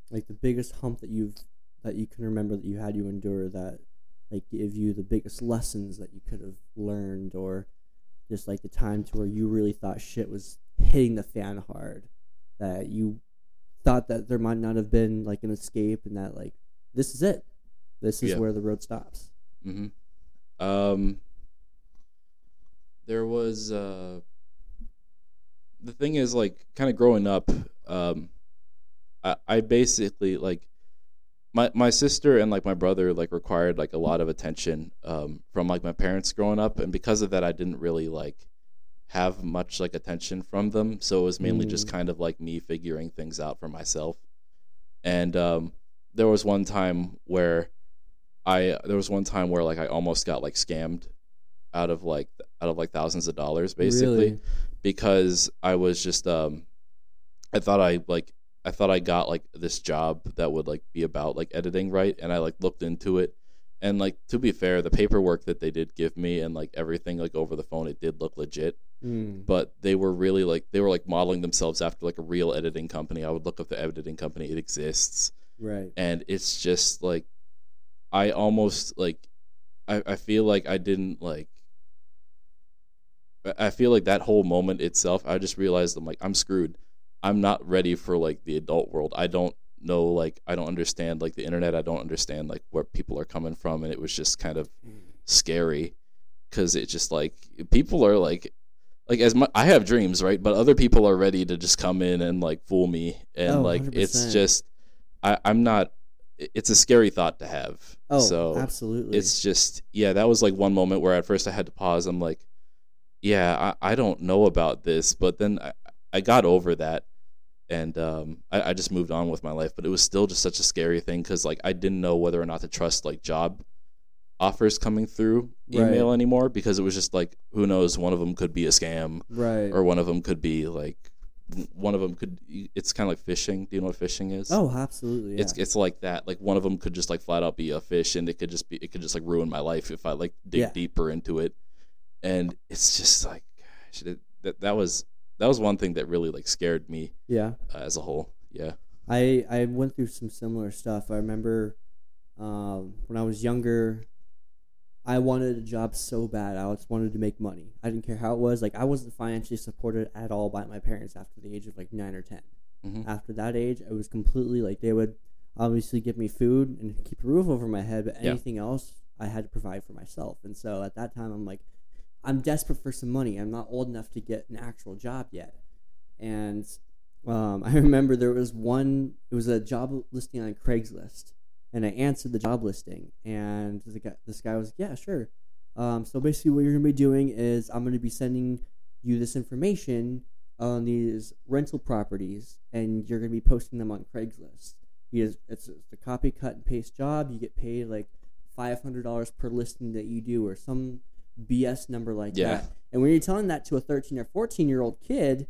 like the biggest hump that you've that you can remember that you had to endure that like give you the biggest lessons that you could have learned or just like the time to where you really thought shit was hitting the fan hard that you thought that there might not have been like an escape and that like this is it this is Yeah. where the road stops hmm Um, there was uh, the thing is like kind of growing up. Um, I, I basically like my my sister and like my brother like required like a lot of attention um, from like my parents growing up, and because of that, I didn't really like have much like attention from them. So it was mainly just Mm. kind of like me figuring things out for myself. And um, there was one time where I there was one time where like I almost got like scammed out of like out of like thousands of dollars basically Really? because I was just um I thought I like I thought I got like this job that would like be about like editing right? And I like looked into it. And like to be fair the paperwork that they did give me and like everything like over the phone it did look legit. Mm. but they were really like they were like modeling themselves after like a real editing company. I would look up the editing company. It exists. Right. And it's just like I almost like I, I feel like I didn't like I- I feel like that whole moment itself I just realized I'm like I'm screwed. I'm not ready for like the adult world. I don't know like I don't understand like the internet. I don't understand like where people are coming from and it was just kind of scary cuz it just like people are like like as much I have dreams, right? But other people are ready to just come in and like fool me and Oh, like it's 100%. just I I'm not it's a scary thought to have. oh so absolutely it's just yeah, that was like one moment where at first I had to pause. I'm like, yeah, I, I don't know about this, but then I, I got over that and um, I, I just moved on with my life. But it was still just such a scary thing because like I didn't know whether or not to trust like job offers coming through email Right. anymore because it was just like who knows one of them could be a scam right or one of them could be like one of them could it's kind of like phishing do you know what phishing is oh absolutely yeah. it's it's like that. Like one of them could just like flat out be a fish, and it could just be it could just like ruin my life if I like dig Yeah. deeper into it. And it's just like gosh, it, that that was that was one thing that really like scared me yeah uh, as a whole. Yeah. I I went through some similar stuff. I remember um, when I was younger, I wanted a job so bad. I just wanted to make money. I didn't care how it was. Like I wasn't financially supported at all by my parents after the age of like nine or 10 Mhm. After that age, it was completely like they would obviously give me food and keep a roof over my head, but Yeah. anything else I had to provide for myself. And so at that time, I'm like, I'm desperate for some money. I'm not old enough to get an actual job yet. And um, [laughs] I remember there was one. It was a job listing on Craigslist, and I answered the job listing, and the guy, this guy was, like, "Yeah, sure." Um, so basically, what you're gonna be doing is I'm gonna be sending you this information on these rental properties, and you're gonna be posting them on Craigslist. Just, it's, it's a copy, cut, and paste job. You get paid like five hundred dollars per listing that you do, or some BS number like Yeah. that. And when you're telling that to a 13 or 14 year old kid,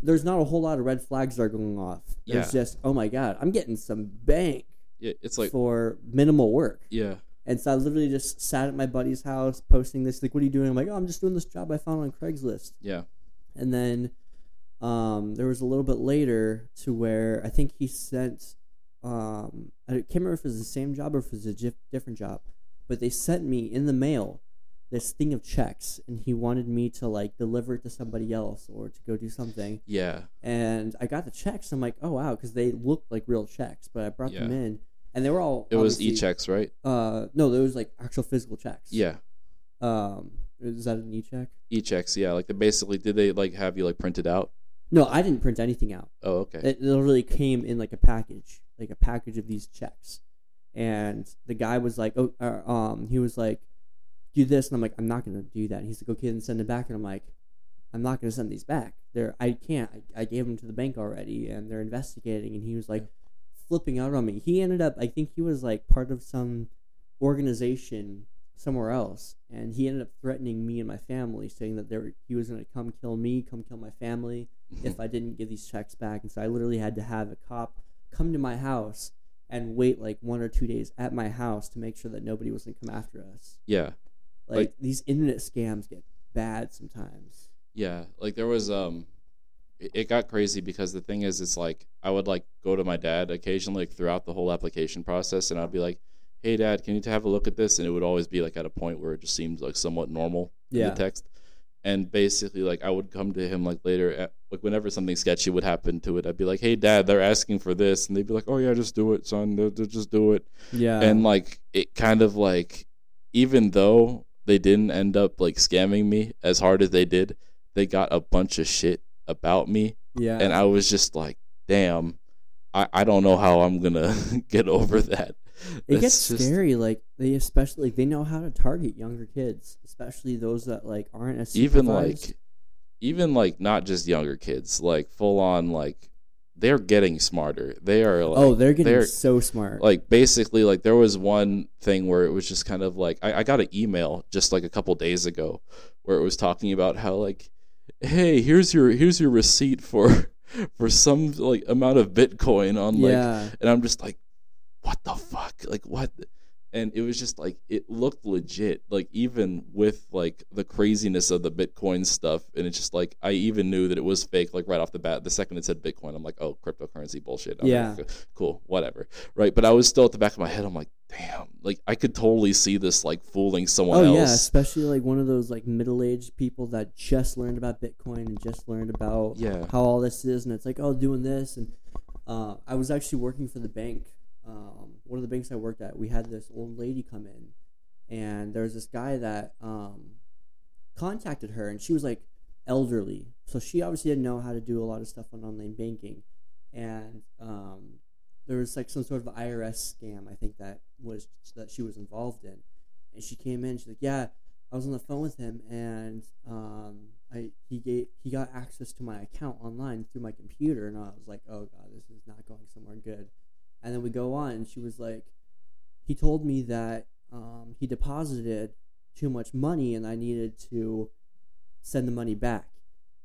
there's not a whole lot of red flags that are going off. Yeah. just, oh my god, I'm getting some bank Yeah. It's like for minimal work. yeah. And so I literally just sat at my buddy's house posting this. Like, what are you doing? I'm like, oh, I'm just doing this job I found on Craigslist. Yeah. And then um, there was a little bit later to where I think he sent um, I can't remember if it was the same job or if it was a dif- different job, but they sent me in the mail this thing of checks, and he wanted me to like deliver it to somebody else or to go do something. Yeah. And I got the checks. I'm like, oh wow, because they looked like real checks, but I brought them in, and they were all It was e-checks, right? Uh, no, was like actual physical checks. Yeah. Um, is that an e-check? E-checks, yeah. Like they basically did they like have you like printed out? No, I didn't print anything out. Oh, okay. It literally came in like a package, like a package of these checks. And the guy was like, "Oh, uh, um," he was like, "Do this," and I'm like, "I'm not gonna do that." And he's like, "Okay, then send it back." And I'm like, "I'm not gonna send these back. They're I can't. I, I gave them to the bank already, and they're investigating." And he was like, flipping out on me. He ended up, I think he was like part of some organization somewhere else, and he ended up threatening me and my family, saying that there he was gonna come kill me, come kill my family [laughs] if I didn't give these checks back. And so I literally had to have a cop come to my house and wait like one or two days at my house to make sure that nobody was gonna come after us. yeah. Like, Like- these internet scams get bad sometimes. Yeah, like there was um it, it got crazy because the thing is it's like I would like go to my dad occasionally like throughout the whole application process and I'd be like, "Hey dad, can you have a look at this?" and it would always be like at a point where it just seemed like somewhat normal in Yeah. the text. And basically like I would come to him like later at, like whenever something sketchy would happen to it, I'd be like, "Hey dad, they're asking for this." And they'd be like, "Oh yeah, just do it, son. They'll- they'll Just do it." Yeah. and like it kind of like even though they didn't end up like scamming me as hard as they did they got a bunch of shit about me. Yeah. and i was just like damn i, I don't know how i'm gonna [laughs] get over that. It That's gets just- scary like they especially like, they know how to target younger kids especially those that like aren't as even like even like not just younger kids like full on like they're getting smarter. They are oh, like oh they're getting they're- so smart. like basically like there was one thing where it was just kind of like I, I got an email just like a couple days ago where it was talking about how like hey here's your here's your receipt for [laughs] for some like amount of bitcoin on like yeah. and i'm just like what the fuck? Like what and it was just like it looked legit like even with like the craziness of the bitcoin stuff and it's just like i even knew that it was fake like right off the bat the second it said bitcoin i'm like oh cryptocurrency bullshit I'm Yeah. like, cool whatever right but i was still at the back of my head i'm like damn like i could totally see this like fooling someone oh yeah especially like one of those like middle-aged people that just learned about bitcoin and just learned about yeah how all this is and it's like oh doing this and uh, i was actually working for the bank um, one of the banks i worked at we had this old lady come in and there was this guy that um, contacted her and she was like elderly. So she obviously didn't know how to do a lot of stuff on online banking. And um, there was like some sort of irs scam i think that was that she was involved in. And she came in she's like yeah i was on the phone with him and um, I he gave he got access to my account online through my computer, and I was like, oh god, this is not going somewhere good. And then we go on, and she was like, he told me that um, he deposited too much money, and I needed to send the money back.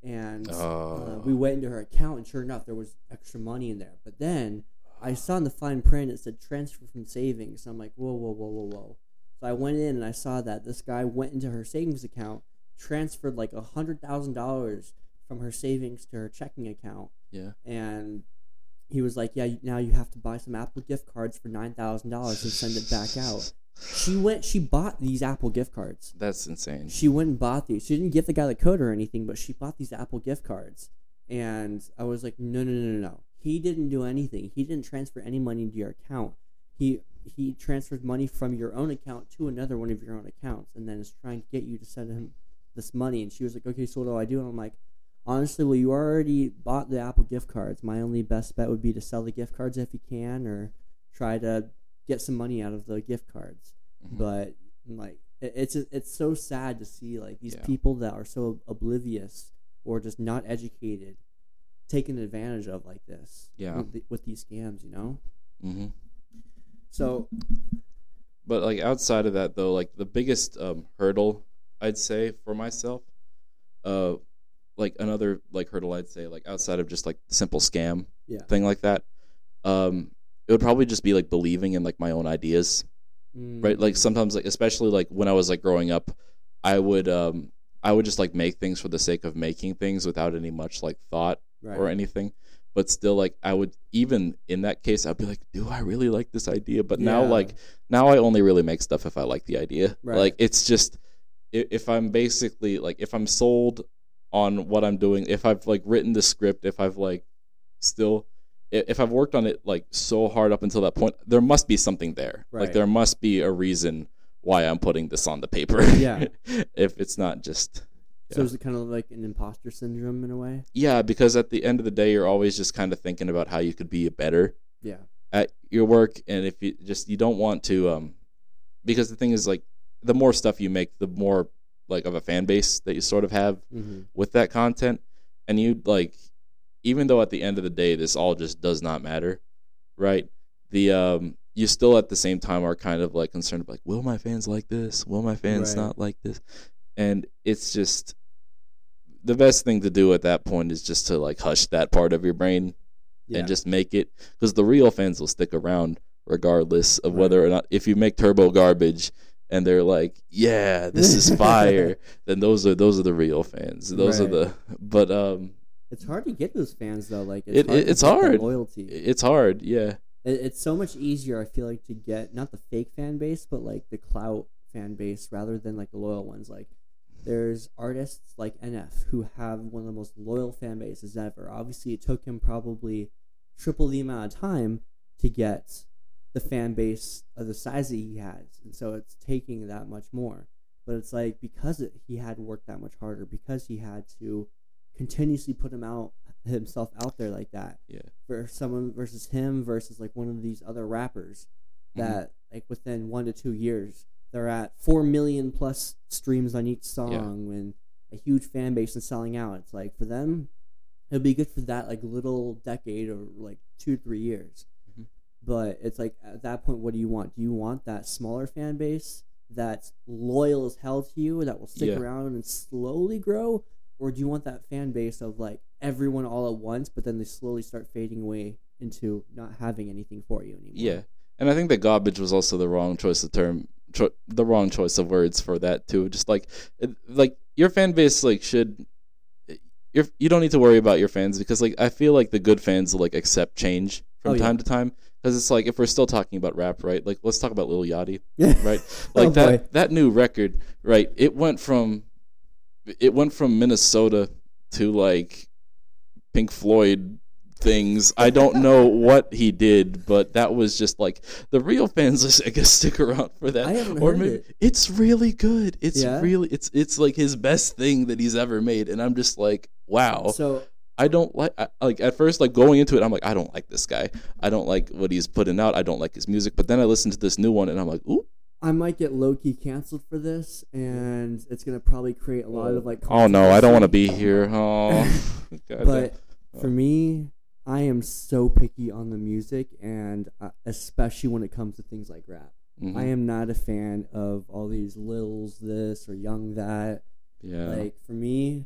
And uh, Oh. we went into her account, and sure enough, there was extra money in there. But then I saw in the fine print it said transfer from savings. I'm like, whoa, whoa, whoa, whoa, whoa. So I went in and I saw that this guy went into her savings account, transferred like a hundred thousand dollars from her savings to her checking account, yeah and he was like, "Yeah, now you have to buy some Apple gift cards for nine thousand dollars and send it back out." She went, she bought these Apple gift cards. that's insane She went and bought these. She didn't give the guy the code or anything, but she bought these Apple gift cards. And I was like, no, no, no, no, no. He didn't do anything. He didn't transfer any money into your account. He he transferred money from your own account to another one of your own accounts, and then is trying to get you to send him this money. And she was like, okay, so what do I do? And I'm like, honestly, well, you already bought the Apple gift cards. My only best bet would be to sell the gift cards if you can, or try to get some money out of the gift cards Mhm. but like it- it's it's so sad to see like these Yeah. people that are so oblivious or just not educated taken advantage of like this Yeah. with, the, with these scams you know hmm so But like outside of that though, like the biggest um, hurdle I'd say for myself, uh, like another like hurdle I'd say like outside of just like simple scam Yeah. thing like that, um, it would probably just be like believing in like my own ideas, right? Like mm, sometimes like especially like when I was like growing up, I would um I would just like make things for the sake of making things without any much like thought right. or anything. but still like I would even in that case I'd be like, do I really like this idea? But now like now I only really make stuff if I like the idea. Right. Like it's just if I'm basically like if I'm sold on what I'm doing, if I've like written the script, if I've like still if I've worked on it like so hard up until that point, there must be something there. Like there must be a reason why I'm putting this on the paper. Yeah. [laughs] if it's not just So Yeah. is it kind of like an imposter syndrome in a way? yeah, because at the end of the day you're always just kind of thinking about how you could be better Yeah. at your work and if you just you don't want to um because the thing is like the more stuff you make the more like of a fan base that you sort of have Mm-hmm. with that content and you like even though at the end of the day this all just does not matter right the um you still at the same time are kind of like concerned like will my fans like this will my fans Right. not like this and it's just the best thing to do at that point is just to like hush that part of your brain Yeah. and just make it because the real fans will stick around regardless of Right. whether or not if you make turbo garbage and they're like yeah this is [laughs] fire then those are those are the real fans those are the [laughs] but um it's hard to get those fans though. Like It- it's hard it- to it's hard. loyalty. it's hard yeah It, it's so much easier. I feel like to get not the fake fan base, but like the clout fan base rather than like the loyal ones. Like there's artists like NF who have one of the most loyal fan bases ever. Obviously, it took him probably triple the amount of time to get the fan base of the size that he has, and so it's taking that much more. But it's like because it, he had worked that much harder, because he had to continuously put him out himself out there like that yeah for someone versus him versus like one of these other rappers Mhm. that like within one to two years they're at four million plus streams on each song and a huge fan base and selling out. It's like for them, it'd be good for that like little decade or like two three years. But it's like at that point, what do you want? Do you want that smaller fan base that's loyal as hell to you that will stick Yeah. around and slowly grow, or do you want that fan base of like everyone all at once, but then they slowly start fading away into not having anything for you anymore? yeah and i think that garbage was also the wrong choice of term cho- the wrong choice of words for that too just like like your fan base like should eh, you're, you don't need to worry about your fans because like I feel like the good fans will like accept change from Oh, yeah. time to time because it's like if we're still talking about rap right like let's talk about Lil Yachty right [laughs] Oh, like boy. that that new record right it went from it went from minnesota to like pink floyd things i don't know [laughs] what he did but that was just like the real fans just [laughs] i guess stick around for that I haven't or heard maybe it. it's really good it's Yeah? really it's it's like his best thing that he's ever made and i'm just like wow So I don't like I, like at first like going into it I'm like I don't like this guy. I don't like what he's putting out. I don't like his music. But then I listened to this new one and I'm like, "Ooh, I might get low key canceled for this, and it's gonna probably create a lot of like. oh no, I don't want to be here." Oh. [laughs] God But damn. for me, I am so picky on the music, and uh, especially when it comes to things like rap. Mhm. I am not a fan of all these lils this or young that. yeah. Like for me,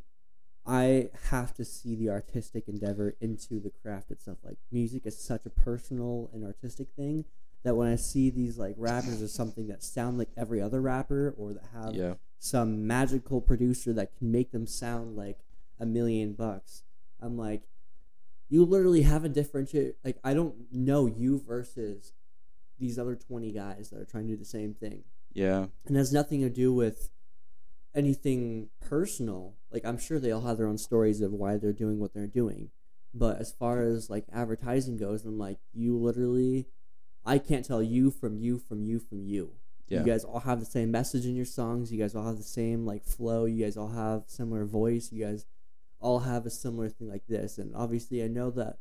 I have to see the artistic endeavor into the craft itself. Like music is such a personal and artistic thing that when I see these like rappers or something that sound like every other rapper or that have yeah. some magical producer that can make them sound like a million bucks, I'm like, you literally have a differentiate. Like I don't know you versus these other twenty guys that are trying to do the same thing Yeah. and it has nothing to do with anything personal. Like I'm sure they all have their own stories of why they're doing what they're doing. But as far as like advertising goes, I'm like, you literally I can't tell you from you from you from you. Yeah. You guys all have the same message in your songs, you guys all have the same like flow, you guys all have similar voice, you guys all have a similar thing like this. And obviously I know that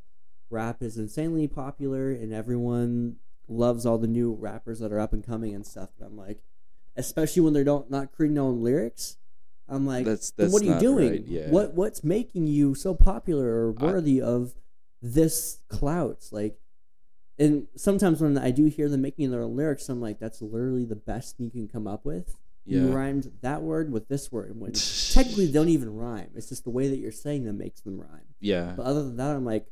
rap is insanely popular and everyone loves all the new rappers that are up and coming and stuff, but I'm like especially when they don't not creating their own lyrics. I'm like, That's- that's what are you doing? right, yeah. What what's making you so popular or I- worthy of this clout? Like, and sometimes when I do hear them making their own lyrics, I'm like, that's literally the best thing you can come up with. You rhymed that word with this word, when [laughs] technically they don't even rhyme. It's just the way that you're saying them makes them rhyme. Yeah. But other than that, I'm like,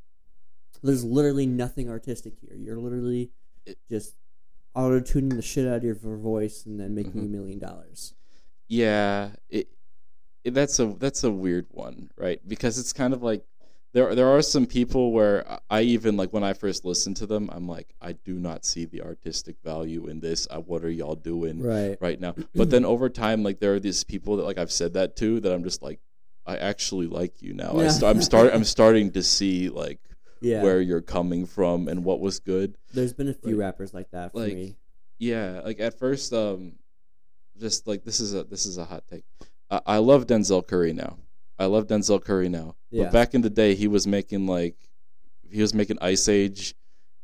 there's literally nothing artistic here. You're literally It- just auto tuning the shit out of your voice and then making Mhm. a million dollars. Yeah, it, it that's a that's a weird one, right? Because it's kind of like there there are some people where I even like when I first listened to them, I'm like, I do not see the artistic value in this. I, what are y'all doing Right. right now? [clears throat] But then over time, like there are these people that like I've said that to that I'm just like, I actually like you now. I Yeah. st- I'm start I'm starting to see like Yeah. where you're coming from and what was good. There's been a few like- rappers like that for like, me. Yeah, like at first, um, just like this is a this is a hot take. I, I love Denzel Curry now. I love Denzel Curry now. Yeah. But back in the day, he was making like he was making Ice Age,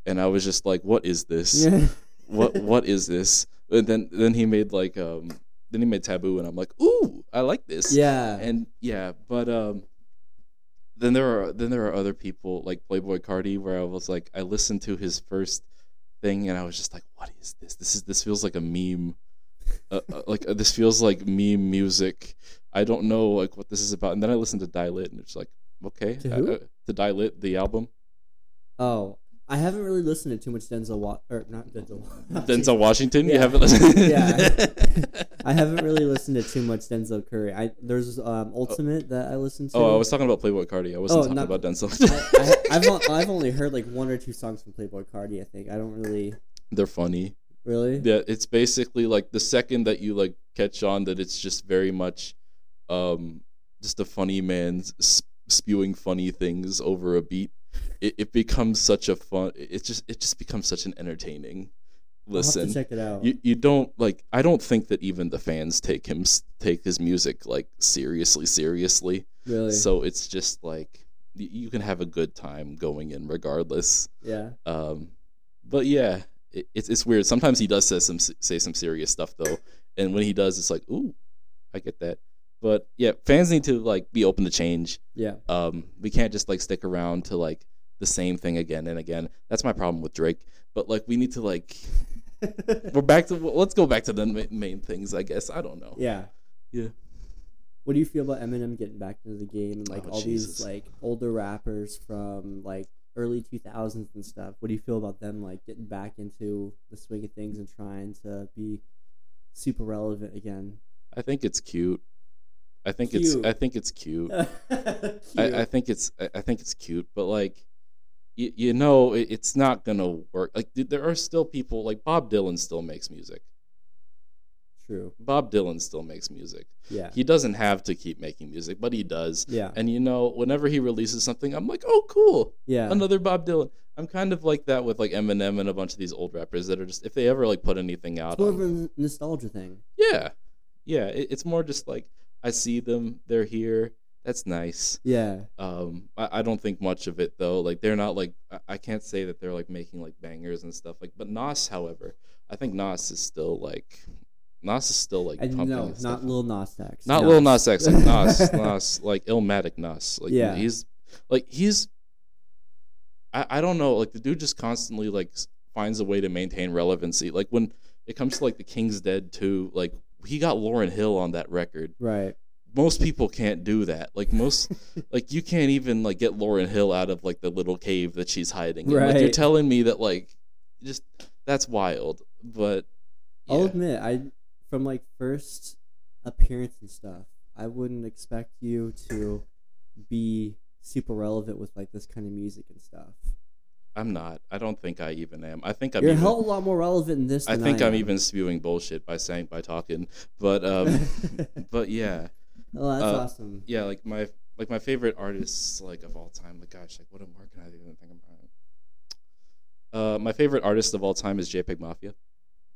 and I was just like, what is this? Yeah. [laughs] what what is this? And then then he made like um then he made Taboo, and I'm like, ooh, I like this. yeah. And yeah, but um, then there are then there are other people like Playboi Carti, where I was like, I listened to his first thing, and I was just like, what is this? This is this feels like a meme. Uh, uh, like uh, this feels like meme music. I don't know like what this is about. And then I listened to Die Lit, and it's like, okay, To who? Uh, uh, to Die Lit, the album. oh, I haven't really listened to too much Denzel Wa- or not Denzel. [laughs] Denzel Washington. You Yeah. haven't listened. Yeah. [laughs] [laughs] I haven't really listened to too much Denzel Curry. I there's um Ultimate that I listened to. Oh, I was talking about Playboi Carti. I wasn't Oh, talking not- about Denzel. I, I, I've I've only heard like one or two songs from Playboi Carti. I think I don't really They're funny. really. Yeah, it's basically like the second that you like catch on that it's just very much, um, just a funny man s- spewing funny things over a beat. It, it becomes such a fun. It just it just becomes such an entertaining I'll have to listen. check it out. You you don't like. I don't think that even the fans take him take his music like seriously seriously. really? So it's just like you can have a good time going in regardless. yeah. Um, but yeah, it, it's it's weird. Sometimes he does say some say some serious stuff though, and when he does, it's like, ooh, I get that. But yeah, fans need to like be open to change. Yeah. Um, we can't just like stick around to like the same thing again and again. That's my problem with Drake. But like, we need to like [laughs] we're back to let's go back to the ma- main things. I guess I don't know. yeah. Yeah. What do you feel about Eminem getting back into the game and like Oh, all Jesus. these like older rappers from like early 2000s and stuff? What do you feel about them like getting back into the swing of things and trying to be super relevant again? I think it's cute. I think Cute. it's I think it's cute. I, [laughs] I think it's I I think it's cute, but like you, you know it, it's not gonna work. Like there are still people like Bob Dylan still makes music. True. Bob Dylan still makes music. Yeah. He doesn't have to keep making music, but he does. Yeah. And you know, whenever he releases something, I'm like, oh, cool, Yeah. another Bob Dylan. I'm kind of like that with like Eminem and a bunch of these old rappers that are just if they ever like put anything out, It's more of a nostalgia thing. yeah, yeah, it, it's more just like I see them, they're here, that's nice. Yeah. Um, I, I don't think much of it though. Like they're not like I, I can't say that they're like making like bangers and stuff like. But Nas, however, I think Nas is still like Nas is still like And pumping. no, not. Lil Nas X. not Lil Nas X, like Nas, [laughs] Nas, like Illmatic Nas. Like Yeah. he's like he's. I I don't know. Like the dude just constantly like finds a way to maintain relevancy. Like when it comes to like the King's Dead too, like he got Lauryn Hill on that record Right. most people can't do that. Like most, [laughs] like you can't even like get Lauryn Hill out of like the little cave that she's hiding. in. Like you're telling me that like, just that's wild. But I'll admit, I from like first appearance and stuff, I wouldn't expect you to be super relevant with like this kind of music and stuff. I'm not. I don't think I even am. I think I'm. You're a even, hell of a lot more relevant in this. I think I I'm am. even spewing bullshit by saying by talking. [laughs] But um, but yeah, oh, that's uh, awesome. yeah. Like my like my favorite artists like of all time. Like gosh, like what more can I even think about? Uh, my favorite artist of all time is JPEG Mafia.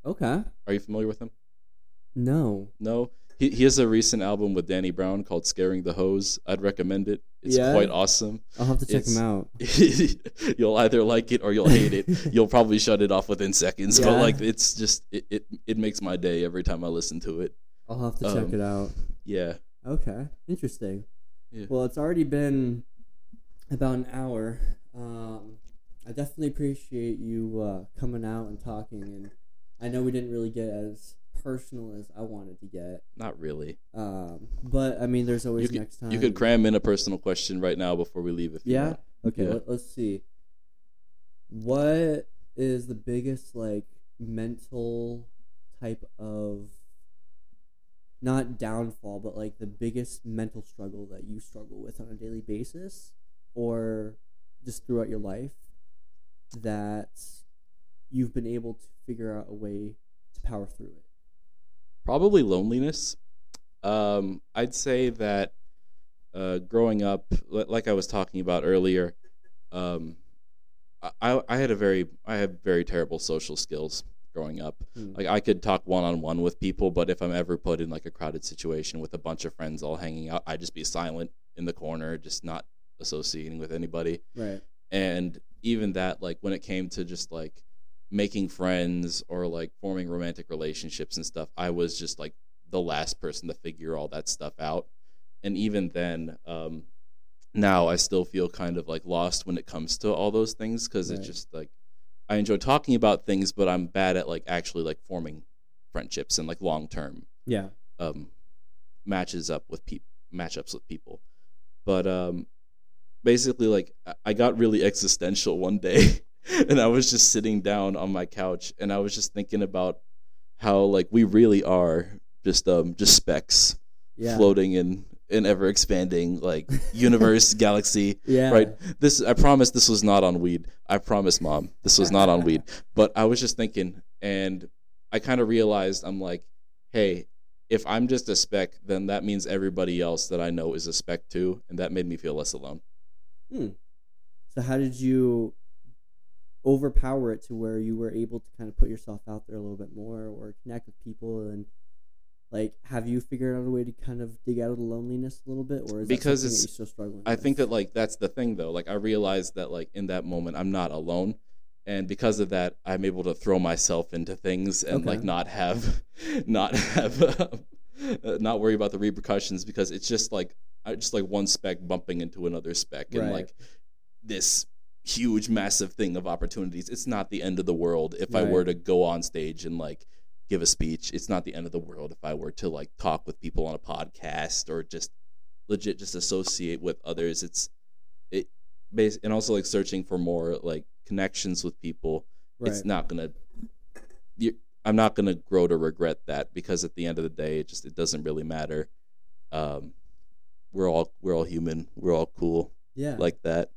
Okay. Are you familiar with him? No. No, he he has a recent album with Danny Brown called "Scaring the Hoes." I'd recommend it. It's Yeah? quite awesome. I'll have to check It's- him out. [laughs] you'll either like it or you'll hate it. [laughs] You'll probably shut it off within seconds. But like, it's just it, it it makes my day every time I listen to it. I'll have to check Um, it out. Yeah, Okay. Interesting. Yeah. Well, it's already been about an hour. Um, I definitely appreciate you uh, coming out and talking, and I know we didn't really get as personal as I wanted to get. not really. Um, but I mean, there's always You could next time. you could cram in a personal question right now before we leave if you Yeah. want. Okay. Yeah. Let, let's see. What is the biggest like mental type of not downfall, but like the biggest mental struggle that you struggle with on a daily basis, or just throughout your life that you've been able to figure out a way to power through it? Probably loneliness. Um, I'd say that uh, growing up, like I was talking about earlier, um, I, I had a very I had very terrible social skills growing up. Hmm. Like I could talk one on one with people, but if I'm ever put in like a crowded situation with a bunch of friends all hanging out, I'd just be silent in the corner, just not associating with anybody. Right. And even that, like when it came to just like making friends or like forming romantic relationships and stuff, I was just like the last person to figure all that stuff out. And even then, um, now I still feel kind of like lost when it comes to all those things because Right. it's just like I enjoy talking about things, but I'm bad at like actually like forming friendships and like long term Yeah. um, matches up with people, matchups with people. But um, basically, like I- I got really existential one day, [laughs] [laughs] and I was just sitting down on my couch, and I was just thinking about how like we really are just um just specks Yeah. floating in an ever expanding like [laughs] universe galaxy Yeah. right this i promise this was not on weed i promise mom this was not on weed [laughs] but i was just thinking and i kind of realized i'm like hey if i'm just a speck then that means everybody else that i know is a speck too and that made me feel less alone Hmm. So how did you overpower it to where you were able to kind of put yourself out there a little bit more or connect with people and like have you figured out a way to kind of dig out of the loneliness a little bit or is Because that that it's- you're still struggling i with? think that like that's the thing though like i realized that like in that moment i'm not alone and because of that i'm able to throw myself into things and Okay. like not have [laughs] not have [laughs] uh, not worry about the repercussions because it's just like I just like one speck bumping into another speck and Right. like this huge massive thing of opportunities. It's not the end of the world if i were to go on stage and like give a speech. It's not the end of the world if i were to like talk with people on a podcast or just legit just associate with others. It's it bas- and also like searching for more like connections with people. Right. it's not gonna you, i'm not gonna grow to regret that because at the end of the day it just it doesn't really matter. Um we're all we're all human. We're all cool yeah. like that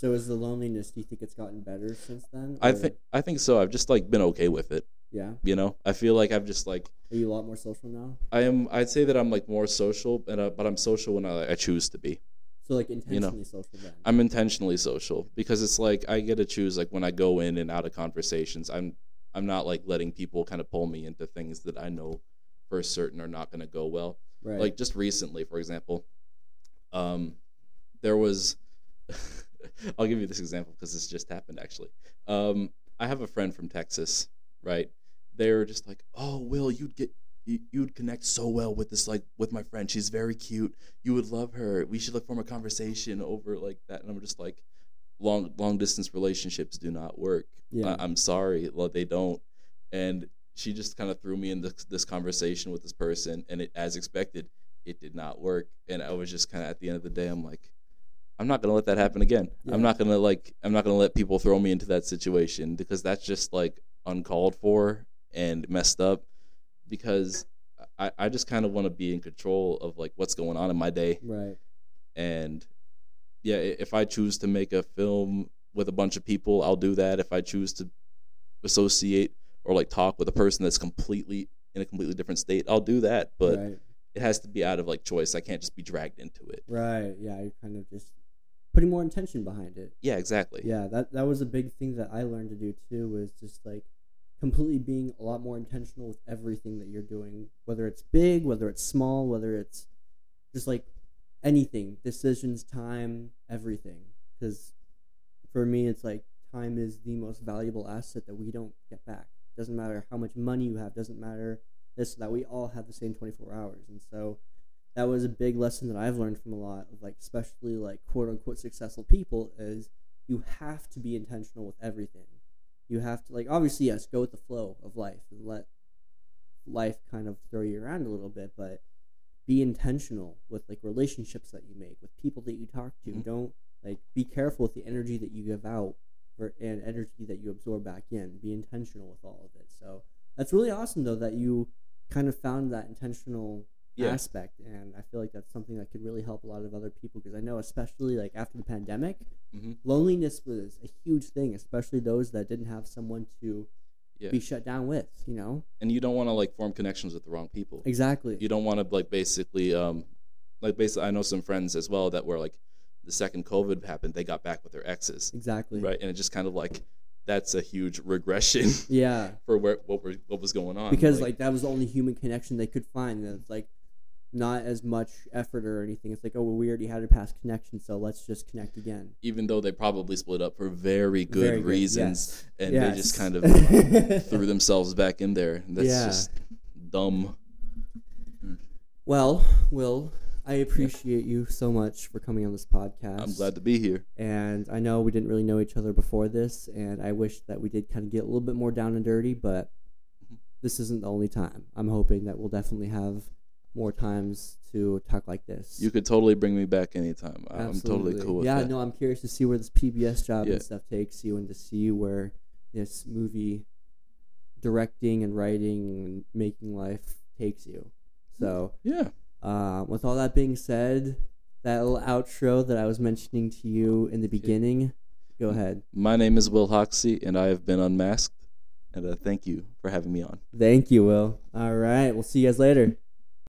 so is the loneliness do you think it's gotten better since then? i or- think i think so i've just like been okay with it yeah. you know i feel like i've just like Are you a lot more social now? i am i'd say that i'm like more social and uh, but i'm social when I, I choose to be So like know, intentionally social then. I'm intentionally social because it's like I get to choose like when I go in and out of conversations. I'm I'm not like letting people kind of pull me into things that I know for certain are not going to go well. right. Like just recently, for example, um, there was. [laughs] [laughs] I'll give you this example because this just happened actually. Um, I have a friend from Texas, right? They were just like, "Oh, Will, you'd get you, you'd connect so well with this like with my friend. She's very cute. You would love her. We should like form a conversation over like that." And I'm just like, "Long long distance relationships do not work. yeah. I, I'm sorry, well, they don't." And she just kind of threw me in this, this conversation with this person, and it, as expected, it did not work. And I was just kind of at the end of the day, I'm like, I'm not gonna let that happen again. Yeah. I'm not gonna like, I'm not gonna let people throw me into that situation because that's just like uncalled for and messed up. Because I, I just kind of want to be in control of like what's going on in my day right. and yeah if i choose to make a film with a bunch of people i'll do that if i choose to associate or like talk with a person that's completely in a completely different state i'll do that but right. it has to be out of like choice i can't just be dragged into it Right. Yeah. You're kind of just putting more intention behind it. yeah exactly Yeah, that that was a big thing that I learned to do too. Was just like completely being a lot more intentional with everything that you're doing, whether it's big, whether it's small, whether it's just like anything, decisions, time, everything. Because for me, it's like time is the most valuable asset that we don't get back. Doesn't matter how much money you have. Doesn't matter this that we all have the same 24 hours, and so that was a big lesson that I've learned from a lot of like especially like quote unquote successful people is you have to be intentional with everything. You have to like obviously yes, go with the flow of life and let life kind of throw you around a little bit, but be intentional with like relationships that you make, with people that you talk to. Mhm. Don't like be careful with the energy that you give out or and energy that you absorb back in. Be intentional with all of it. So that's really awesome though that you kind of found that intentional Yeah. aspect, and I feel like that's something that could really help a lot of other people because I know, especially like after the pandemic, Mhm. loneliness was a huge thing, especially those that didn't have someone to Yeah. be shut down with. You know, and you don't want to like form connections with the wrong people. exactly. You don't want to like basically um like basically I know some friends as well that were like the second COVID happened, they got back with their exes, exactly. right? And it just kind of like that's a huge regression Yeah, [laughs] for where what were what was going on because like, that was the only human connection they could find, and it's like not as much effort or anything. It's like, oh, well, we already had a past connection, so let's just connect again. even though they probably split up for very good Very good, reasons yes. and they just kind of threw [laughs] themselves back in there. That's Yeah. just dumb. Well, Will, I appreciate you so much for coming on this podcast. I'm glad to be here. And I know we didn't really know each other before this, and I wish that we did kind of get a little bit more down and dirty, but Mhm. this isn't the only time. I'm hoping that we'll definitely have more times to talk like this. You could totally bring me back anytime. I'm totally Absolutely. cool with yeah, that. no, I'm curious to see where this PBS job Yeah. and stuff takes you, and to see where this movie directing and writing and making life takes you. So, Yeah. uh, with all that being said, that little outro that I was mentioning to you in the beginning, go ahead. My name is Will Hoxie, and I have been unmasked. And uh, thank you for having me on. Thank you, Will. All right, we'll see you guys later.